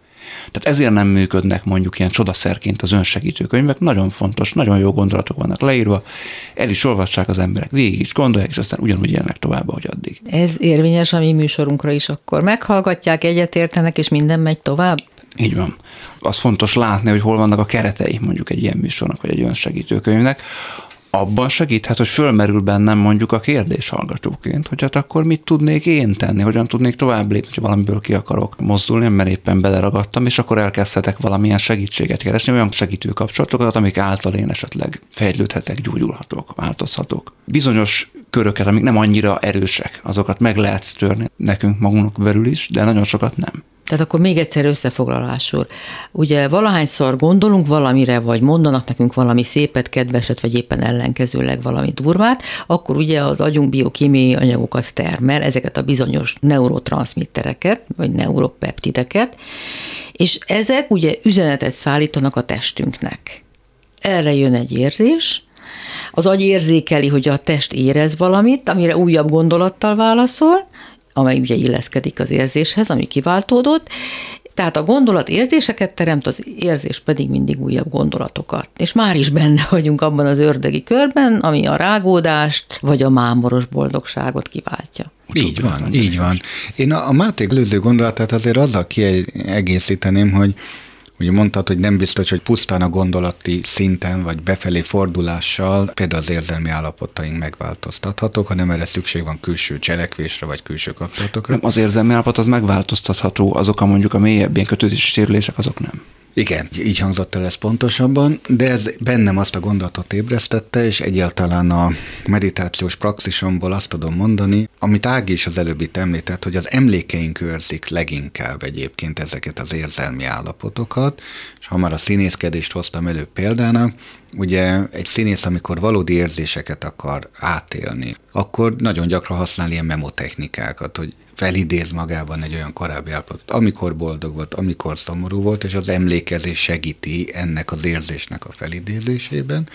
S2: Tehát ezért nem működnek mondjuk ilyen csodaszerként az önsegítő könyvek, nagyon fontos, nagyon jó gondolatok vannak leírva, el is olvassák az emberek, végig is gondolják, és aztán ugyanúgy élnek tovább, ahogy addig.
S1: Ez érvényes a mi műsorunkra is akkor. Meghallgatják, egyetértenek, és minden megy tovább?
S2: Így van. Az fontos látni, hogy hol vannak a keretei mondjuk egy ilyen műsornak, vagy egy önsegítőkönyvnek abban segíthet, hogy fölmerül bennem mondjuk a kérdés hallgatóként, hogy hát akkor mit tudnék én tenni, hogyan tudnék tovább lépni, hogy valamiből ki akarok mozdulni, mert éppen beleragadtam, és akkor elkezdhetek valamilyen segítséget keresni, olyan segítő kapcsolatokat, amik által én esetleg fejlődhetek, gyógyulhatok, változhatok. Bizonyos köröket, amik nem annyira erősek, azokat meg lehet törni nekünk magunknak belül is, de nagyon sokat nem.
S1: Tehát akkor még egyszer összefoglalásul. Ugye valahányszor gondolunk valamire, vagy mondanak nekünk valami szépet, kedveset, vagy éppen ellenkezőleg valami durvát, akkor ugye az agyunk biokémiai anyagokat termel, ezeket a bizonyos neurotranszmittereket, vagy neuropeptideket, és ezek ugye üzenetet szállítanak a testünknek. Erre jön egy érzés, az agy érzékeli, hogy a test érez valamit, amire újabb gondolattal válaszol, amely ugye illeszkedik az érzéshez, ami kiváltódott, tehát a gondolat érzéseket teremt, az érzés pedig mindig újabb gondolatokat. És már is benne vagyunk abban az ördögi körben, ami a rágódást vagy a mámoros boldogságot kiváltja.
S3: Így van, így van. Én a, a Máté előző gondolatát azért azzal kiegészíteném, hogy Ugye mondtad, hogy nem biztos, hogy pusztán a gondolati szinten vagy befelé fordulással például az érzelmi állapotaink megváltoztathatók, hanem erre szükség van külső cselekvésre vagy külső kapcsolatokra.
S2: Nem, az érzelmi állapot az megváltoztatható, azok a mondjuk a mélyebb ilyen kötődési sérülések, azok nem.
S3: Igen, így hangzott el ez pontosabban, de ez bennem azt a gondolatot ébresztette, és egyáltalán a meditációs praxisomból azt tudom mondani, amit Ági is az előbb itt említett, hogy az emlékeink őrzik leginkább egyébként ezeket az érzelmi állapotokat, és ha már a színészkedést hoztam elő példának, ugye egy színész, amikor valódi érzéseket akar átélni, akkor nagyon gyakran használ ilyen memotechnikákat, hogy felidéz magában egy olyan korábbi állapotot, amikor boldog volt, amikor szomorú volt, és az emlékezés segíti ennek az érzésnek a felidézésében.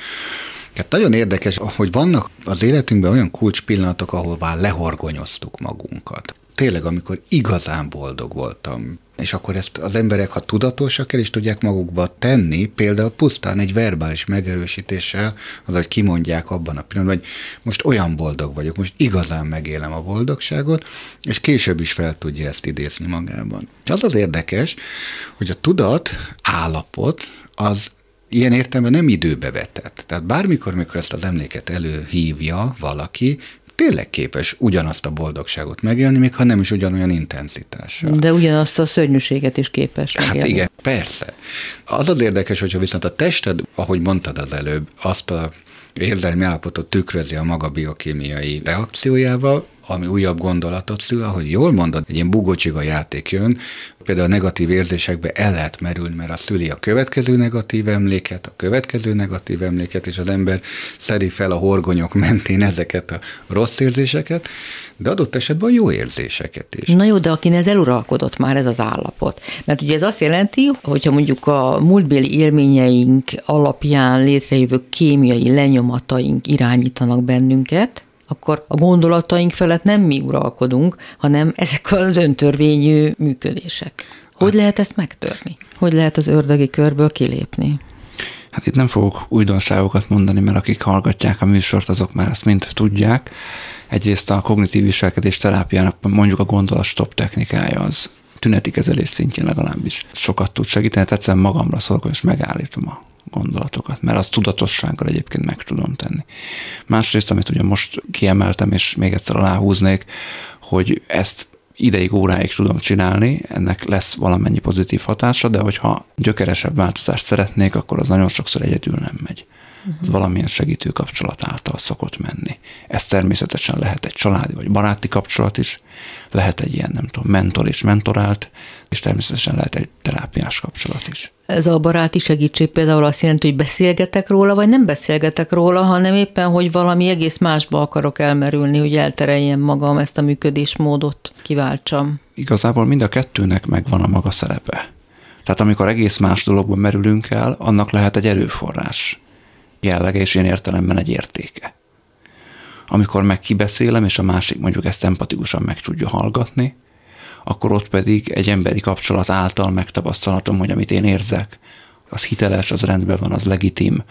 S3: Hát nagyon érdekes, hogy vannak az életünkben olyan kulcspillanatok, ahol már lehorgonyoztuk magunkat. Tényleg, amikor igazán boldog voltam, és akkor ezt az emberek, ha tudatosak el is tudják magukba tenni, például pusztán egy verbális megerősítéssel, az, hogy kimondják abban a pillanatban, hogy most olyan boldog vagyok, most igazán megélem a boldogságot, és később is fel tudja ezt idézni magában. És az az érdekes, hogy a tudat állapot az ilyen értelemben nem időbe vetett. Tehát bármikor, mikor ezt az emléket előhívja valaki, tényleg képes ugyanazt a boldogságot megélni, még ha nem is ugyanolyan intenzitással.
S1: De ugyanazt a szörnyűséget is képes
S3: megélni. Hát igen, persze. Az az érdekes, hogyha viszont a tested, ahogy mondtad az előbb, azt a érzelmi állapotot tükrözi a maga biokémiai reakciójával, ami újabb gondolatot szül, ahogy jól mondod, egy ilyen bugocsiga játék jön, például a negatív érzésekbe el lehet merülni, mert a szüli a következő negatív emléket, a következő negatív emléket, és az ember szedi fel a horgonyok mentén ezeket a rossz érzéseket, de adott esetben a jó érzéseket is.
S1: Na jó, de akin ez eluralkodott már ez az állapot. Mert ugye ez azt jelenti, hogyha mondjuk a múltbéli élményeink alapján létrejövő kémiai lenyomataink irányítanak bennünket, akkor a gondolataink felett nem mi uralkodunk, hanem ezek az öntörvényű működések. Hogy lehet ezt megtörni? Hogy lehet az ördögi körből kilépni?
S2: Hát itt nem fogok újdonságokat mondani, mert akik hallgatják a műsort, azok már ezt mind tudják. Egyrészt a kognitív viselkedés terápiának mondjuk a gondolat-stop technikája az tüneti kezelés szintjén legalábbis sokat tud segíteni, tehát egyszerűen magamra szorgom és megállítom a gondolatokat, mert azt tudatossággal egyébként meg tudom tenni. Másrészt, amit ugye most kiemeltem, és még egyszer aláhúznék, hogy ezt ideig, óráig tudom csinálni, ennek lesz valamennyi pozitív hatása, de hogyha gyökeresebb változást szeretnék, akkor az nagyon sokszor egyedül nem megy. Az valamilyen segítő kapcsolat által szokott menni. Ez természetesen lehet egy családi vagy baráti kapcsolat is, lehet egy ilyen, nem tudom, mentor és mentorált, és természetesen lehet egy terápiás kapcsolat is.
S1: Ez a baráti segítség például azt jelenti, hogy beszélgetek róla, vagy nem beszélgetek róla, hanem éppen, hogy valami egész másba akarok elmerülni, hogy eltereljem magam, ezt a működésmódot kiváltsam.
S2: Igazából mind a kettőnek megvan a maga szerepe. Tehát amikor egész más dologban merülünk el, annak lehet egy erőforrás jellege, és én értelemben egy értéke. Amikor meg kibeszélem, és a másik mondjuk ezt empatikusan meg tudja hallgatni, akkor ott pedig egy emberi kapcsolat által megtapasztalatom, hogy amit én érzek, az hiteles, az rendben van, az legitim,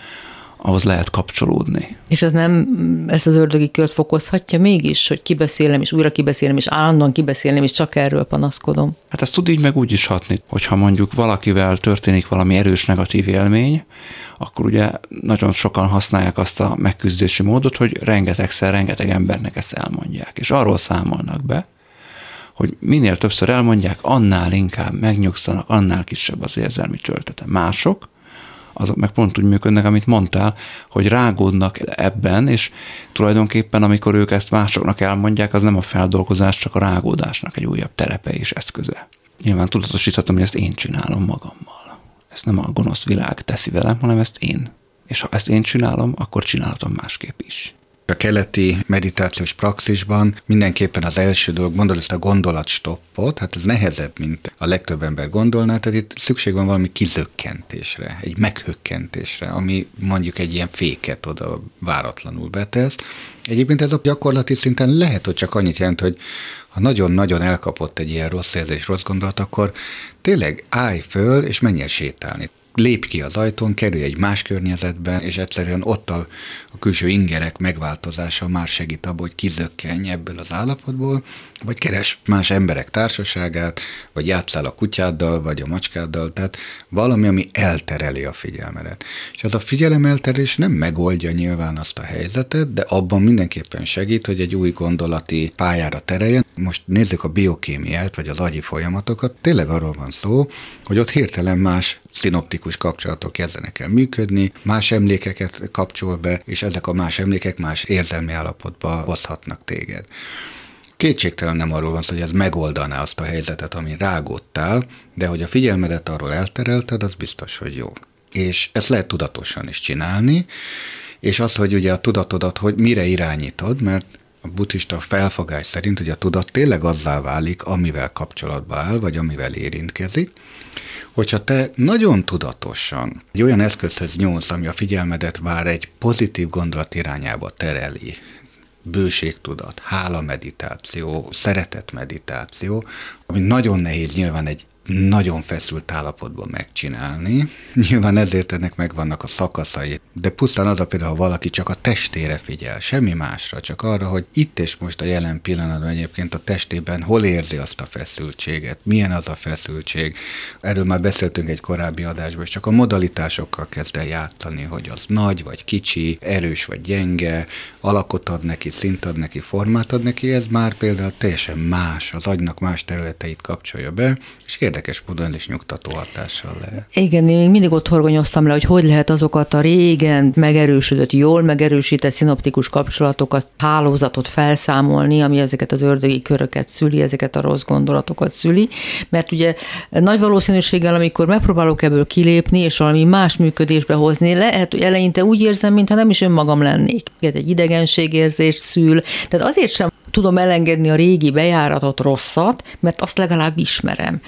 S2: ahhoz lehet kapcsolódni.
S1: És ez nem ezt az ördögi kört fokozhatja mégis, hogy kibeszélem, és újra kibeszélem, és állandóan kibeszélem, és csak erről panaszkodom?
S2: Hát ez tud így meg úgy is hatni, hogyha mondjuk valakivel történik valami erős negatív élmény, akkor ugye nagyon sokan használják azt a megküzdési módot, hogy rengetegszer, rengeteg embernek ezt elmondják, és arról számolnak be, hogy minél többször elmondják, annál inkább megnyugszanak, annál kisebb az érzelmi töltete. Mások, azok meg pont úgy működnek, amit mondtál, hogy rágódnak ebben, és tulajdonképpen amikor ők ezt másoknak elmondják, az nem a feldolgozás, csak a rágódásnak egy újabb terepe és eszköze. Nyilván tudatosíthatom, hogy ezt én csinálom magammal. Ezt nem a gonosz világ teszi velem, hanem ezt én. És ha ezt én csinálom, akkor csinálhatom másképp is.
S3: A keleti meditációs praxisban mindenképpen az első dolog, mondod ezt a gondolatstoppot, hát ez nehezebb, mint a legtöbb ember gondolná, tehát itt szükség van valami kizökkentésre, egy meghökkentésre, ami mondjuk egy ilyen féket oda váratlanul betesz. Egyébként ez a gyakorlati szinten lehet, hogy csak annyit jelent, hogy ha nagyon-nagyon elkapott egy ilyen rossz érzés, rossz gondolat, akkor tényleg állj föl, és menj el sétálni lép ki az ajtón, kerülj egy más környezetbe, és egyszerűen ott a, a külső ingerek megváltozása már segít abból, hogy kizökkenj ebből az állapotból, vagy keres más emberek társaságát, vagy játszál a kutyáddal, vagy a macskáddal, tehát valami, ami eltereli a figyelmedet. És ez a figyelemelterés nem megoldja nyilván azt a helyzetet, de abban mindenképpen segít, hogy egy új gondolati pályára tereljen. Most nézzük a biokémiát, vagy az agyi folyamatokat, tényleg arról van szó, hogy ott hirtelen más szinoptikus kapcsolatok kezdenek el működni, más emlékeket kapcsol be, és ezek a más emlékek más érzelmi állapotba hozhatnak téged. Kétségtelen nem arról van szó, hogy ez megoldaná azt a helyzetet, amin rágódtál, de hogy a figyelmedet arról elterelted, az biztos, hogy jó. És ezt lehet tudatosan is csinálni, és az, hogy ugye a tudatodat, hogy mire irányítod, mert a buddhista felfogás szerint, hogy a tudat tényleg azzá válik, amivel kapcsolatba áll, vagy amivel érintkezik, hogyha te nagyon tudatosan egy olyan eszközhöz nyúlsz, ami a figyelmedet már egy pozitív gondolat irányába tereli, bőségtudat, hála meditáció, szeretet meditáció, ami nagyon nehéz nyilván egy nagyon feszült állapotban megcsinálni. Nyilván ezért ennek megvannak a szakaszai, de pusztán az a például, ha valaki csak a testére figyel, semmi másra, csak arra, hogy itt és most a jelen pillanatban egyébként a testében hol érzi azt a feszültséget, milyen az a feszültség. Erről már beszéltünk egy korábbi adásban, és csak a modalitásokkal kezd el játszani, hogy az nagy vagy kicsi, erős vagy gyenge, alakot ad neki, szint ad neki, formát ad neki, ez már például teljesen más, az agynak más területeit kapcsolja be, és érdekes módon is nyugtató hatással lehet.
S1: Igen, én mindig ott horgonyoztam le, hogy hogy lehet azokat a régen megerősödött, jól megerősített szinoptikus kapcsolatokat, hálózatot felszámolni, ami ezeket az ördögi köröket szüli, ezeket a rossz gondolatokat szüli, mert ugye nagy valószínűséggel, amikor megpróbálok ebből kilépni, és valami más működésbe hozni, lehet, hogy eleinte úgy érzem, mintha nem is önmagam lennék. Egy idegenségérzés szül, tehát azért sem tudom elengedni a régi bejáratot rosszat, mert azt legalább ismerem.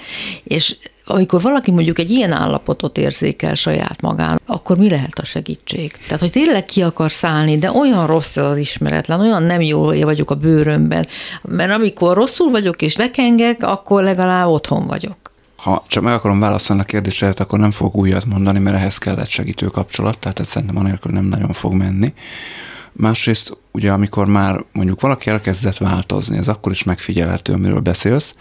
S1: És amikor valaki mondjuk egy ilyen állapotot érzékel saját magán, akkor mi lehet a segítség? Tehát, hogy tényleg ki akar szállni, de olyan rossz ez az ismeretlen, olyan nem jól vagyok a bőrömben, mert amikor rosszul vagyok és lekengek, akkor legalább otthon vagyok.
S2: Ha csak meg akarom válaszolni a kérdésre, akkor nem fogok újat mondani, mert ehhez kellett segítő kapcsolat, tehát ez szerintem anélkül nem nagyon fog menni. Másrészt ugye amikor már mondjuk valaki elkezdett változni, ez akkor is megfigyelhető, amiről beszélsz,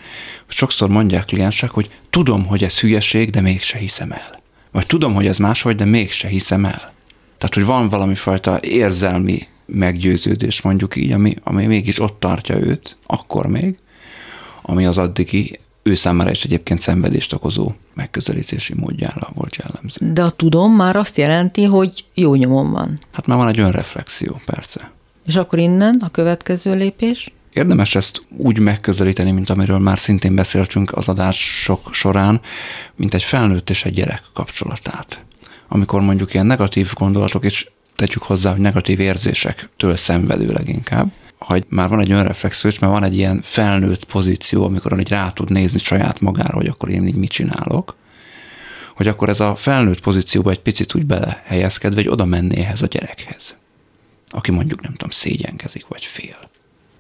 S2: sokszor mondják kliensek, hogy tudom, hogy ez hülyeség, de mégse hiszem el. Vagy tudom, hogy ez máshogy, de mégse hiszem el. Tehát, hogy van valami fajta érzelmi meggyőződés, mondjuk így, ami, ami mégis ott tartja őt, akkor még, ami az addigi ő számára is egyébként szenvedést okozó megközelítési módjára volt jellemző.
S1: De a tudom már azt jelenti, hogy jó nyomom van.
S2: Hát már van egy önreflexió, persze.
S1: És akkor innen a következő lépés?
S2: Érdemes ezt úgy megközelíteni, mint amiről már szintén beszéltünk az adások során, mint egy felnőtt és egy gyerek kapcsolatát. Amikor mondjuk ilyen negatív gondolatok, és tegyük hozzá, hogy negatív érzésektől szenvedő leginkább, hogy már van egy önreflexió, és már van egy ilyen felnőtt pozíció, amikor egy rá tud nézni saját magára, hogy akkor én így mit csinálok, hogy akkor ez a felnőtt pozícióba egy picit úgy belehelyezkedve, hogy oda menné a gyerekhez, aki mondjuk nem tudom, szégyenkezik, vagy fél.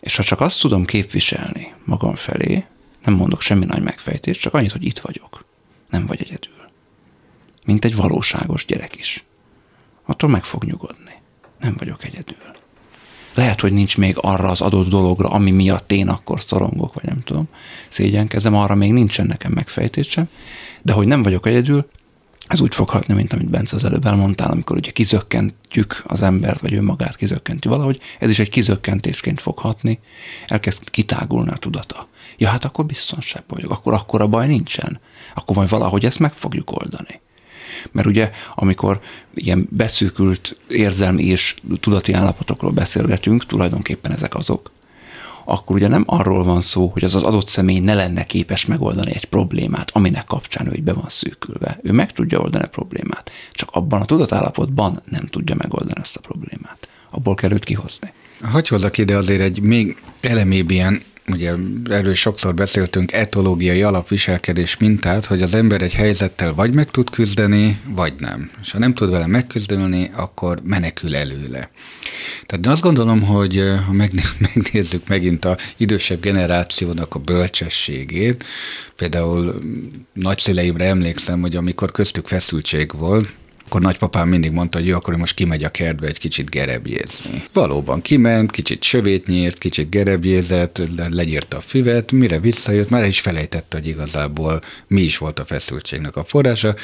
S2: És ha csak azt tudom képviselni magam felé, nem mondok semmi nagy megfejtést, csak annyit, hogy itt vagyok. Nem vagy egyedül. Mint egy valóságos gyerek is. Attól meg fog nyugodni. Nem vagyok egyedül. Lehet, hogy nincs még arra az adott dologra, ami miatt én akkor szorongok, vagy nem tudom, szégyenkezem, arra még nincsen nekem megfejtésem, de hogy nem vagyok egyedül, ez úgy fog hatni, mint amit Bence az előbb elmondtál, amikor ugye kizökkentjük az embert, vagy önmagát kizökkenti valahogy, ez is egy kizökkentésként fog hatni, elkezd kitágulni a tudata. Ja, hát akkor biztonságban vagyok, akkor akkor a baj nincsen. Akkor majd valahogy ezt meg fogjuk oldani. Mert ugye, amikor ilyen beszűkült érzelmi és tudati állapotokról beszélgetünk, tulajdonképpen ezek azok, akkor ugye nem arról van szó, hogy az az adott személy ne lenne képes megoldani egy problémát, aminek kapcsán ő be van szűkülve. Ő meg tudja oldani a problémát, csak abban a tudatállapotban nem tudja megoldani ezt a problémát. Abból kell őt kihozni.
S3: Hagy hozzak ide azért egy még elemébb ilyen ugye erről sokszor beszéltünk, etológiai alapviselkedés mintát, hogy az ember egy helyzettel vagy meg tud küzdeni, vagy nem. És ha nem tud vele megküzdeni, akkor menekül előle. Tehát én azt gondolom, hogy eh, ha <laughs> megnézzük megint a idősebb generációnak a bölcsességét, például nagyszüleimre emlékszem, hogy amikor köztük feszültség volt, akkor nagypapám mindig mondta, hogy jó, akkor most kimegy a kertbe egy kicsit gerebjézni. Valóban kiment, kicsit sövét nyírt, kicsit gerebjézett, legyírta a füvet, mire visszajött, már is felejtette, hogy igazából mi is volt a feszültségnek a forrása.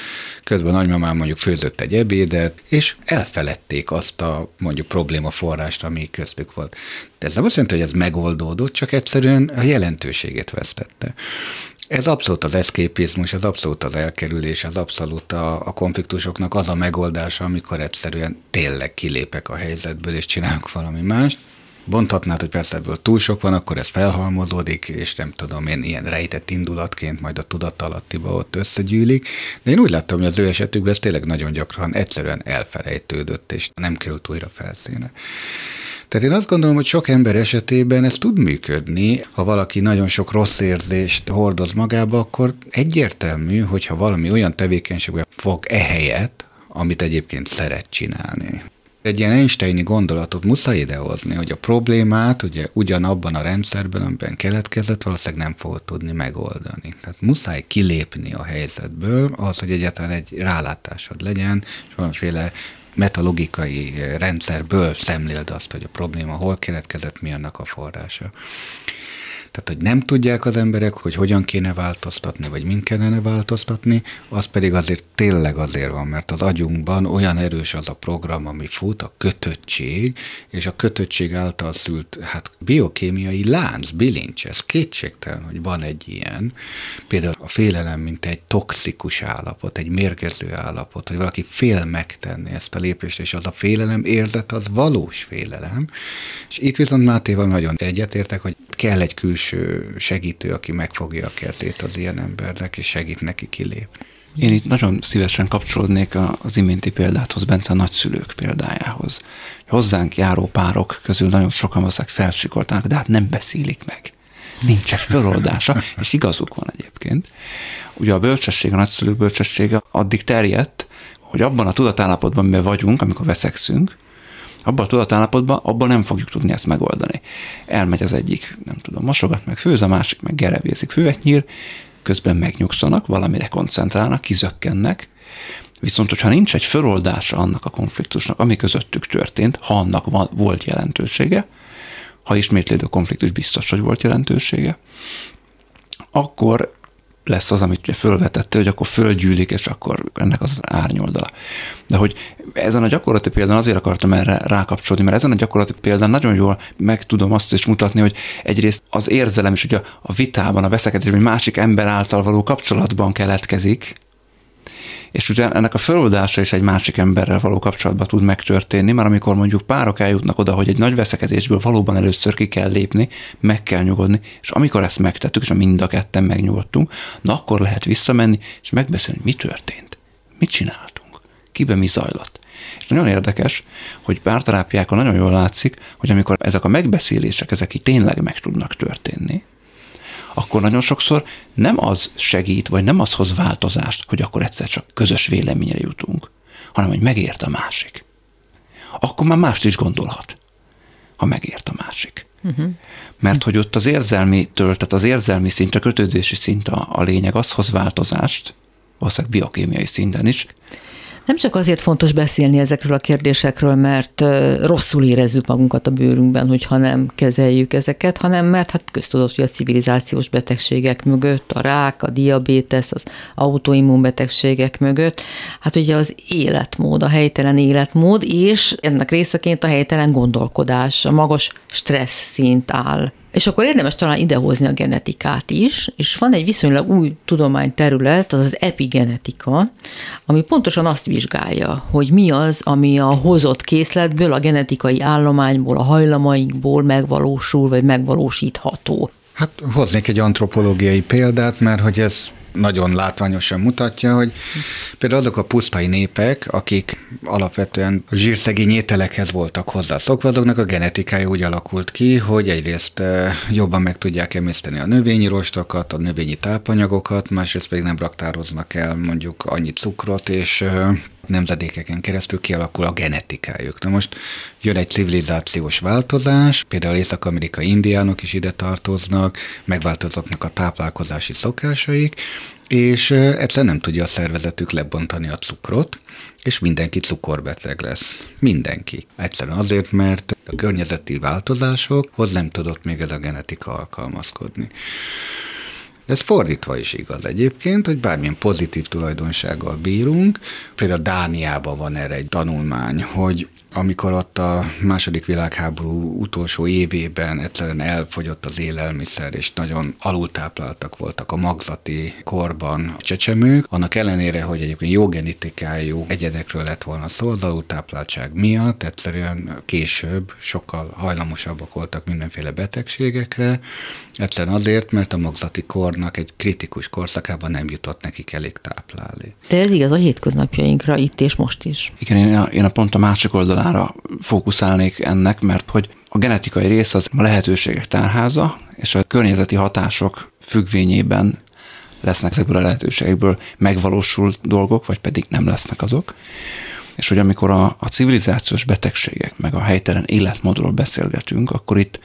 S3: Közben nagymamám mondjuk főzött egy ebédet, és elfeledték azt a mondjuk probléma forrást, ami köztük volt. De ez nem azt jelenti, hogy ez megoldódott, csak egyszerűen a jelentőségét vesztette. Ez abszolút az eszképizmus, ez abszolút az elkerülés, ez abszolút a, a konfliktusoknak az a megoldása, amikor egyszerűen tényleg kilépek a helyzetből, és csinálok valami mást. Bonthatnád, hogy persze ebből túl sok van, akkor ez felhalmozódik, és nem tudom én, ilyen rejtett indulatként majd a tudatalattiba ott összegyűlik. De én úgy láttam, hogy az ő esetükben ez tényleg nagyon gyakran egyszerűen elfelejtődött, és nem került újra felszíne. Tehát én azt gondolom, hogy sok ember esetében ez tud működni. Ha valaki nagyon sok rossz érzést hordoz magába, akkor egyértelmű, hogyha valami olyan tevékenységbe fog ehelyett, amit egyébként szeret csinálni. Egy ilyen Einsteini gondolatot muszáj idehozni, hogy a problémát ugye ugyanabban a rendszerben, amiben keletkezett, valószínűleg nem fogod tudni megoldani. Tehát muszáj kilépni a helyzetből, az, hogy egyáltalán egy rálátásod legyen, és valamiféle metalogikai rendszerből szemléld azt, hogy a probléma hol keletkezett, mi annak a forrása. Tehát, hogy nem tudják az emberek, hogy hogyan kéne változtatni, vagy mind kellene változtatni, az pedig azért tényleg azért van, mert az agyunkban olyan erős az a program, ami fut, a kötöttség, és a kötöttség által szült hát biokémiai lánc, bilincs, ez kétségtelen, hogy van egy ilyen. Például a félelem, mint egy toxikus állapot, egy mérgező állapot, hogy valaki fél megtenni ezt a lépést, és az a félelem érzet, az valós félelem. És itt viszont Mátéval nagyon egyetértek, hogy kell egy külső külső segítő, aki megfogja a kezét az ilyen embernek, és segít neki kilépni.
S2: Én itt nagyon szívesen kapcsolódnék az iménti példáthoz, Bence a nagyszülők példájához. Hozzánk járó párok közül nagyon sokan valószínűleg felsikoltanak, de hát nem beszélik meg. Nincs egy feloldása, és igazuk van egyébként. Ugye a bölcsesség, a nagyszülők bölcsessége addig terjedt, hogy abban a tudatállapotban, amiben vagyunk, amikor veszekszünk, abban a tudatállapotban, abban nem fogjuk tudni ezt megoldani. Elmegy az egyik, nem tudom, mosogat, meg főz, a másik meg gerebézik, füvet nyír, közben megnyugszanak, valamire koncentrálnak, kizökkennek, Viszont, hogyha nincs egy föloldása annak a konfliktusnak, ami közöttük történt, ha annak volt jelentősége, ha ismétlődő konfliktus biztos, hogy volt jelentősége, akkor lesz az, amit fölvetette, hogy akkor fölgyűlik, és akkor ennek az árnyoldala. De hogy ezen a gyakorlati példán azért akartam erre rákapcsolni, mert ezen a gyakorlati példán nagyon jól meg tudom azt is mutatni, hogy egyrészt az érzelem is ugye a vitában, a veszekedésben, egy másik ember által való kapcsolatban keletkezik, és ugye ennek a feloldása is egy másik emberrel való kapcsolatban tud megtörténni, mert amikor mondjuk párok eljutnak oda, hogy egy nagy veszekedésből valóban először ki kell lépni, meg kell nyugodni, és amikor ezt megtettük, és mind a ketten megnyugodtunk, na akkor lehet visszamenni, és megbeszélni, mi történt, mit csináltunk, kiben mi zajlott. És nagyon érdekes, hogy párterápiákon nagyon jól látszik, hogy amikor ezek a megbeszélések, ezek így tényleg meg tudnak történni, akkor nagyon sokszor nem az segít, vagy nem az hoz változást, hogy akkor egyszer csak közös véleményre jutunk, hanem hogy megért a másik. Akkor már mást is gondolhat, ha megért a másik. Uh-huh. Mert hogy ott az érzelmi töltet, az érzelmi szint, a kötődési szint a, a lényeg, az hoz változást, valószínűleg biokémiai szinten is,
S1: nem csak azért fontos beszélni ezekről a kérdésekről, mert rosszul érezzük magunkat a bőrünkben, hogyha nem kezeljük ezeket, hanem mert hát köztudott, hogy a civilizációs betegségek mögött, a rák, a diabétesz, az autoimmunbetegségek mögött, hát ugye az életmód, a helytelen életmód, és ennek részeként a helytelen gondolkodás, a magas stressz szint áll és akkor érdemes talán idehozni a genetikát is, és van egy viszonylag új tudományterület, az az epigenetika, ami pontosan azt vizsgálja, hogy mi az, ami a hozott készletből, a genetikai állományból, a hajlamainkból megvalósul, vagy megvalósítható.
S3: Hát hoznék egy antropológiai példát, mert hogy ez nagyon látványosan mutatja, hogy például azok a pusztai népek, akik alapvetően zsírszegény ételekhez voltak hozzászokva, azoknak a genetikája úgy alakult ki, hogy egyrészt eh, jobban meg tudják emészteni a növényi rostokat, a növényi tápanyagokat, másrészt pedig nem raktároznak el mondjuk annyi cukrot, és eh, nemzedékeken keresztül kialakul a genetikájuk. Na most jön egy civilizációs változás, például észak-amerikai indiánok is ide tartoznak, megváltoznak a táplálkozási szokásaik, és egyszer nem tudja a szervezetük lebontani a cukrot, és mindenki cukorbeteg lesz. Mindenki. Egyszerűen azért, mert a környezeti változásokhoz nem tudott még ez a genetika alkalmazkodni. Ez fordítva is igaz egyébként, hogy bármilyen pozitív tulajdonsággal bírunk. Például Dániában van erre egy tanulmány, hogy amikor ott a második világháború utolsó évében egyszerűen elfogyott az élelmiszer, és nagyon alultápláltak voltak a magzati korban a csecsemők, annak ellenére, hogy egyébként jó genetikájú egyedekről lett volna szó, az alultápláltság miatt egyszerűen később sokkal hajlamosabbak voltak mindenféle betegségekre, egyszerűen azért, mert a magzati kornak egy kritikus korszakában nem jutott nekik elég táplálni.
S1: De ez igaz a hétköznapjainkra itt és most is.
S2: Igen, én a, én a pont a másik oldalon oldalára fókuszálnék ennek, mert hogy a genetikai rész az a lehetőségek tárháza, és a környezeti hatások függvényében lesznek ezekből a lehetőségekből megvalósult dolgok, vagy pedig nem lesznek azok. És hogy amikor a, a civilizációs betegségek, meg a helytelen életmódról beszélgetünk, akkor itt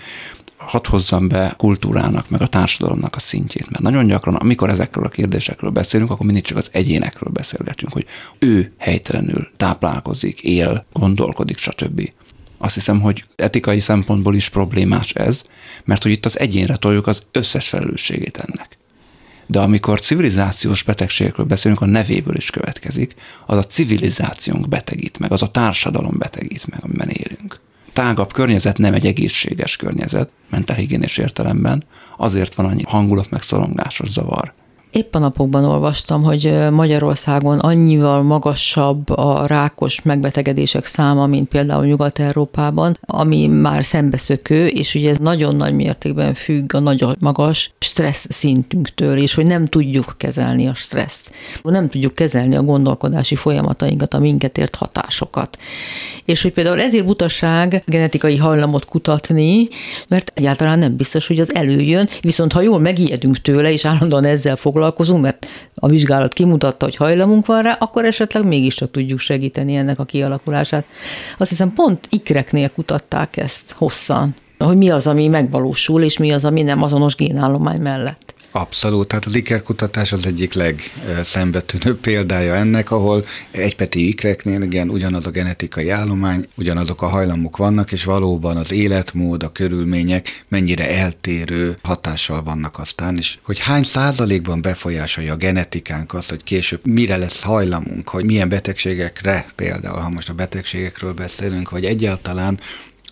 S2: hadd hozzam be kultúrának, meg a társadalomnak a szintjét. Mert nagyon gyakran, amikor ezekről a kérdésekről beszélünk, akkor mindig csak az egyénekről beszélgetünk, hogy ő helytelenül táplálkozik, él, gondolkodik, stb. Azt hiszem, hogy etikai szempontból is problémás ez, mert hogy itt az egyénre toljuk az összes felelősségét ennek. De amikor civilizációs betegségekről beszélünk, a nevéből is következik, az a civilizációnk betegít meg, az a társadalom betegít meg, amiben élünk tágabb környezet nem egy egészséges környezet, mentálhigiénés értelemben, azért van annyi hangulat meg szorongásos zavar.
S1: Épp a napokban olvastam, hogy Magyarországon annyival magasabb a rákos megbetegedések száma, mint például Nyugat-Európában, ami már szembeszökő, és ugye ez nagyon nagy mértékben függ a nagyon magas stressz szintünktől, és hogy nem tudjuk kezelni a stresszt. Nem tudjuk kezelni a gondolkodási folyamatainkat, a minket ért hatásokat. És hogy például ezért butaság genetikai hajlamot kutatni, mert egyáltalán nem biztos, hogy az előjön, viszont ha jól megijedünk tőle, és állandóan ezzel foglalkozunk, foglalkozunk, mert a vizsgálat kimutatta, hogy hajlamunk van rá, akkor esetleg mégiscsak tudjuk segíteni ennek a kialakulását. Azt hiszem pont ikreknél kutatták ezt hosszan, hogy mi az, ami megvalósul, és mi az, ami nem azonos génállomány mellett.
S3: Abszolút, tehát az ikerkutatás az egyik legszembetűnőbb példája ennek, ahol egypeti ikreknél igen, ugyanaz a genetikai állomány, ugyanazok a hajlamok vannak, és valóban az életmód, a körülmények mennyire eltérő hatással vannak aztán, és hogy hány százalékban befolyásolja a genetikánk azt, hogy később mire lesz hajlamunk, hogy milyen betegségekre például, ha most a betegségekről beszélünk, vagy egyáltalán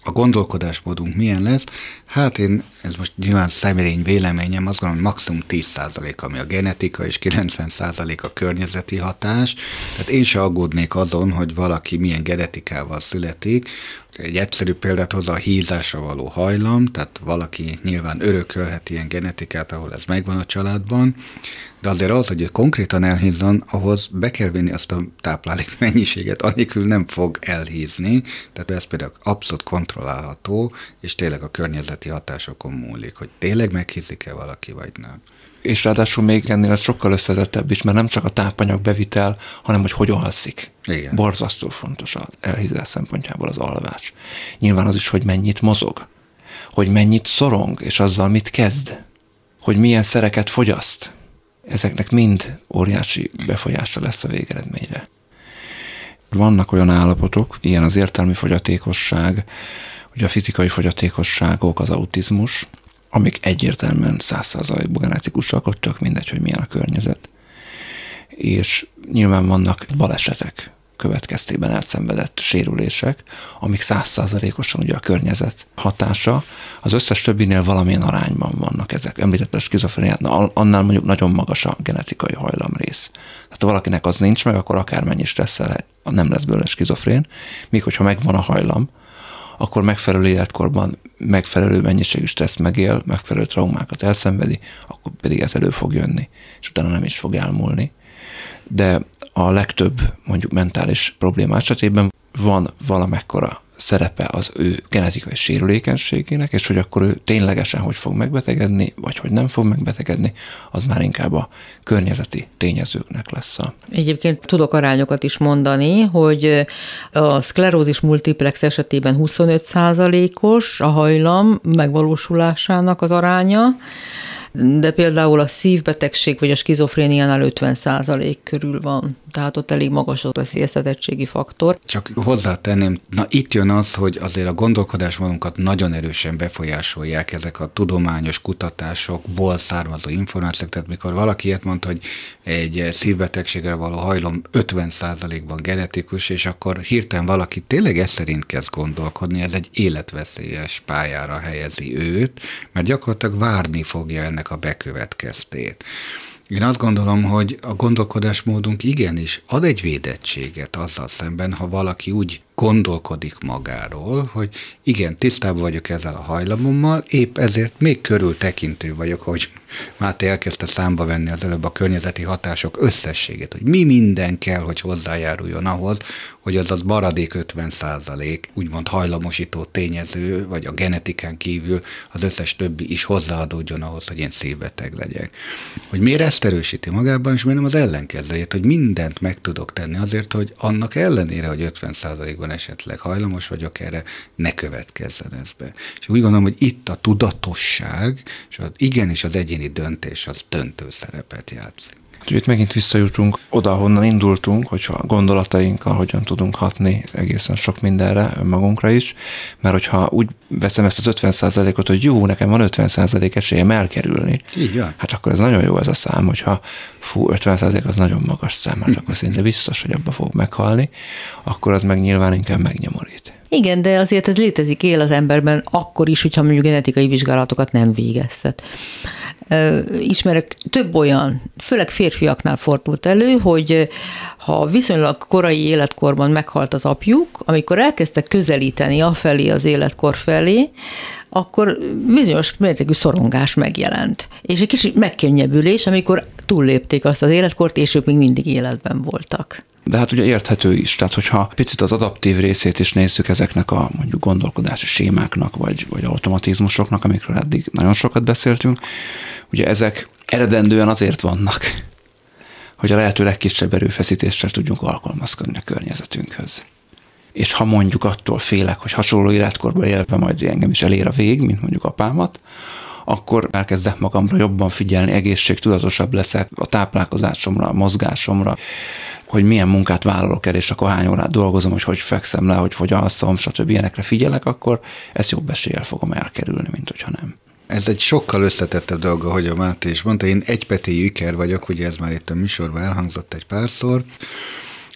S3: a gondolkodásmódunk milyen lesz, hát én, ez most nyilván személyén véleményem, azt gondolom, hogy maximum 10% ami a genetika, és 90% a környezeti hatás. Tehát én se aggódnék azon, hogy valaki milyen genetikával születik, egy egyszerű példát hoz a hízásra való hajlam, tehát valaki nyilván örökölhet ilyen genetikát, ahol ez megvan a családban, de azért az, hogy konkrétan elhízzon, ahhoz be kell vinni azt a táplálék <laughs> mennyiséget, anélkül nem fog elhízni, tehát ez például abszolút kontrollálható, és tényleg a környezeti hatásokon múlik, hogy tényleg meghízik-e valaki, vagy nem
S2: és ráadásul még ennél ez sokkal összetettebb is, mert nem csak a tápanyag bevitel, hanem hogy hogy alszik. Igen. Borzasztó fontos az elhízás szempontjából az alvás. Nyilván az is, hogy mennyit mozog, hogy mennyit szorong, és azzal mit kezd, hogy milyen szereket fogyaszt. Ezeknek mind óriási befolyása lesz a végeredményre. Vannak olyan állapotok, ilyen az értelmi fogyatékosság, ugye a fizikai fogyatékosságok, az autizmus, amik egyértelműen százszázalékban genetikusak, ott csak mindegy, hogy milyen a környezet. És nyilván vannak balesetek következtében elszenvedett sérülések, amik százszázalékosan ugye a környezet hatása, az összes többinél valamilyen arányban vannak ezek. Említett a skizofréniát, annál mondjuk nagyon magas a genetikai hajlamrész. Tehát ha valakinek az nincs meg, akkor akármennyi stresszel nem lesz belőle skizofrén, míg hogyha megvan a hajlam, akkor megfelelő életkorban megfelelő mennyiségű stressz megél, megfelelő traumákat elszenvedi, akkor pedig ez elő fog jönni, és utána nem is fog elmúlni. De a legtöbb mondjuk mentális probléma esetében van valamekkora szerepe az ő genetikai sérülékenységének, és hogy akkor ő ténylegesen hogy fog megbetegedni, vagy hogy nem fog megbetegedni, az már inkább a környezeti tényezőknek lesz a.
S1: Egyébként tudok arányokat is mondani, hogy a szklerózis multiplex esetében 25% os a hajlam megvalósulásának az aránya, de például a szívbetegség vagy a skizofréniánál 50% körül van, tehát ott elég magas a veszélyeztetettségi faktor.
S3: Csak hozzátenném, na itt jön az, hogy azért a gondolkodásmódunkat nagyon erősen befolyásolják ezek a tudományos kutatásokból származó információk, tehát mikor valaki ilyet mond, hogy egy szívbetegségre való hajlom 50%-ban genetikus, és akkor hirtelen valaki tényleg ez szerint kezd gondolkodni, ez egy életveszélyes pályára helyezi őt, mert gyakorlatilag várni fogja ennek a bekövetkeztét. Én azt gondolom, hogy a gondolkodásmódunk igenis ad egy védettséget azzal szemben, ha valaki úgy gondolkodik magáról, hogy igen, tisztában vagyok ezzel a hajlamommal, épp ezért még körültekintő vagyok, hogy Máté elkezdte számba venni az előbb a környezeti hatások összességét, hogy mi minden kell, hogy hozzájáruljon ahhoz, hogy az az maradék 50 százalék, úgymond hajlamosító tényező, vagy a genetikán kívül az összes többi is hozzáadódjon ahhoz, hogy én szívbeteg legyek. Hogy miért ezt erősíti magában, és miért nem az ellenkezőjét, hogy mindent meg tudok tenni azért, hogy annak ellenére, hogy 50 százalékban esetleg hajlamos vagyok erre, ne következzen ez be. És úgy gondolom, hogy itt a tudatosság, és az igenis az egyéni döntés az döntő szerepet játszik.
S2: Úgyhogy itt megint visszajutunk oda, honnan indultunk, hogyha gondolatainkkal hogyan tudunk hatni egészen sok mindenre, önmagunkra is, mert hogyha úgy veszem ezt az 50%-ot, hogy jó, nekem van 50% esélyem elkerülni,
S3: Így van.
S2: hát akkor ez nagyon jó ez a szám, hogyha fú, 50% az nagyon magas szám, hát akkor szinte biztos, hogy abba fog meghalni, akkor az meg nyilván inkább megnyomorít.
S1: Igen, de azért ez létezik, él az emberben akkor is, hogyha mondjuk genetikai vizsgálatokat nem végeztet. Ismerek több olyan, főleg férfiaknál fordult elő, hogy ha viszonylag korai életkorban meghalt az apjuk, amikor elkezdtek közelíteni afelé az életkor felé, akkor bizonyos mértékű szorongás megjelent. És egy kicsit megkönnyebbülés, amikor túllépték azt az életkort, és ők még mindig életben voltak.
S2: De hát ugye érthető is, tehát hogyha picit az adaptív részét is nézzük ezeknek a mondjuk gondolkodási sémáknak, vagy, vagy automatizmusoknak, amikről eddig nagyon sokat beszéltünk, ugye ezek eredendően azért vannak, hogy a lehető legkisebb erőfeszítéssel tudjunk alkalmazkodni a környezetünkhöz. És ha mondjuk attól félek, hogy hasonló életkorban élve majd engem is elér a vég, mint mondjuk apámat, akkor elkezdek magamra jobban figyelni, egészségtudatosabb leszek a táplálkozásomra, a mozgásomra, hogy milyen munkát vállalok el, és akkor hány órát dolgozom, hogy hogy fekszem le, hogy hogy alszom, stb. ilyenekre figyelek, akkor ezt jobb eséllyel fogom elkerülni, mint hogyha nem.
S3: Ez egy sokkal összetettebb dolga, hogy a Máté is mondta. Én egypetéjű iker vagyok, ugye ez már itt a műsorban elhangzott egy párszor.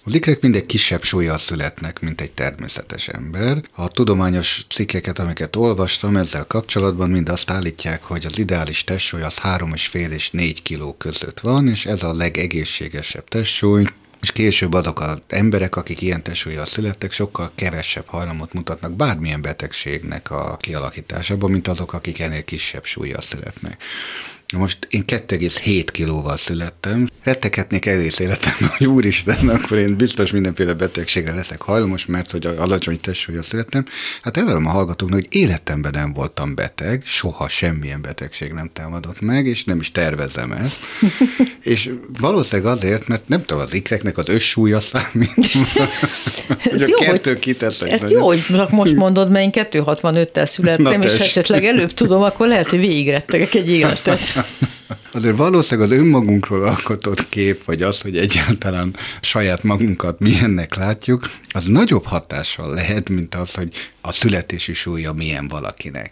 S3: Az ikrek mindegy kisebb súlyjal születnek, mint egy természetes ember. A tudományos cikkeket, amiket olvastam ezzel kapcsolatban, mind azt állítják, hogy az ideális testsúly az 3,5 és 4 kiló között van, és ez a legegészségesebb testsúly. És később azok az emberek, akik ilyen testsúlyjal születtek, sokkal kevesebb hajlamot mutatnak bármilyen betegségnek a kialakításában, mint azok, akik ennél kisebb súlyjal születnek. Most én 2,7 kilóval születtem. Retteketnék egész életemben, hogy úristen, akkor én biztos mindenféle betegségre leszek hajlamos, mert hogy alacsony testsúlyra születtem. Hát elvelem a hallgatóknak, hogy életemben nem voltam beteg, soha semmilyen betegség nem támadott meg, és nem is tervezem ezt. <laughs> és valószínűleg azért, mert nem tudom, az ikreknek az össúlya számít. <laughs>
S1: hogy a jó, kettő kiteszek. Ezt jó, hogy most mondod, mert én 265-tel <laughs> születtem, és esetleg előbb tudom, akkor lehet, hogy végigrettegek egy életet.
S3: Azért valószínűleg az önmagunkról alkotott kép, vagy az, hogy egyáltalán saját magunkat milyennek látjuk, az nagyobb hatással lehet, mint az, hogy a születési súlya milyen valakinek.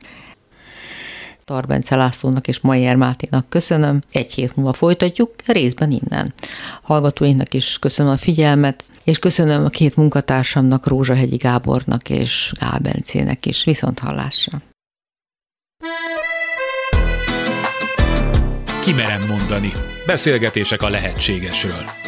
S1: Tarbence Lászlónak és Majer Máténak köszönöm. Egy hét múlva folytatjuk, részben innen. Hallgatóinknak is köszönöm a figyelmet, és köszönöm a két munkatársamnak, Rózsahegyi Gábornak és Gábencének is. Viszont hallásra!
S4: Kimerem mondani. Beszélgetések a lehetségesről.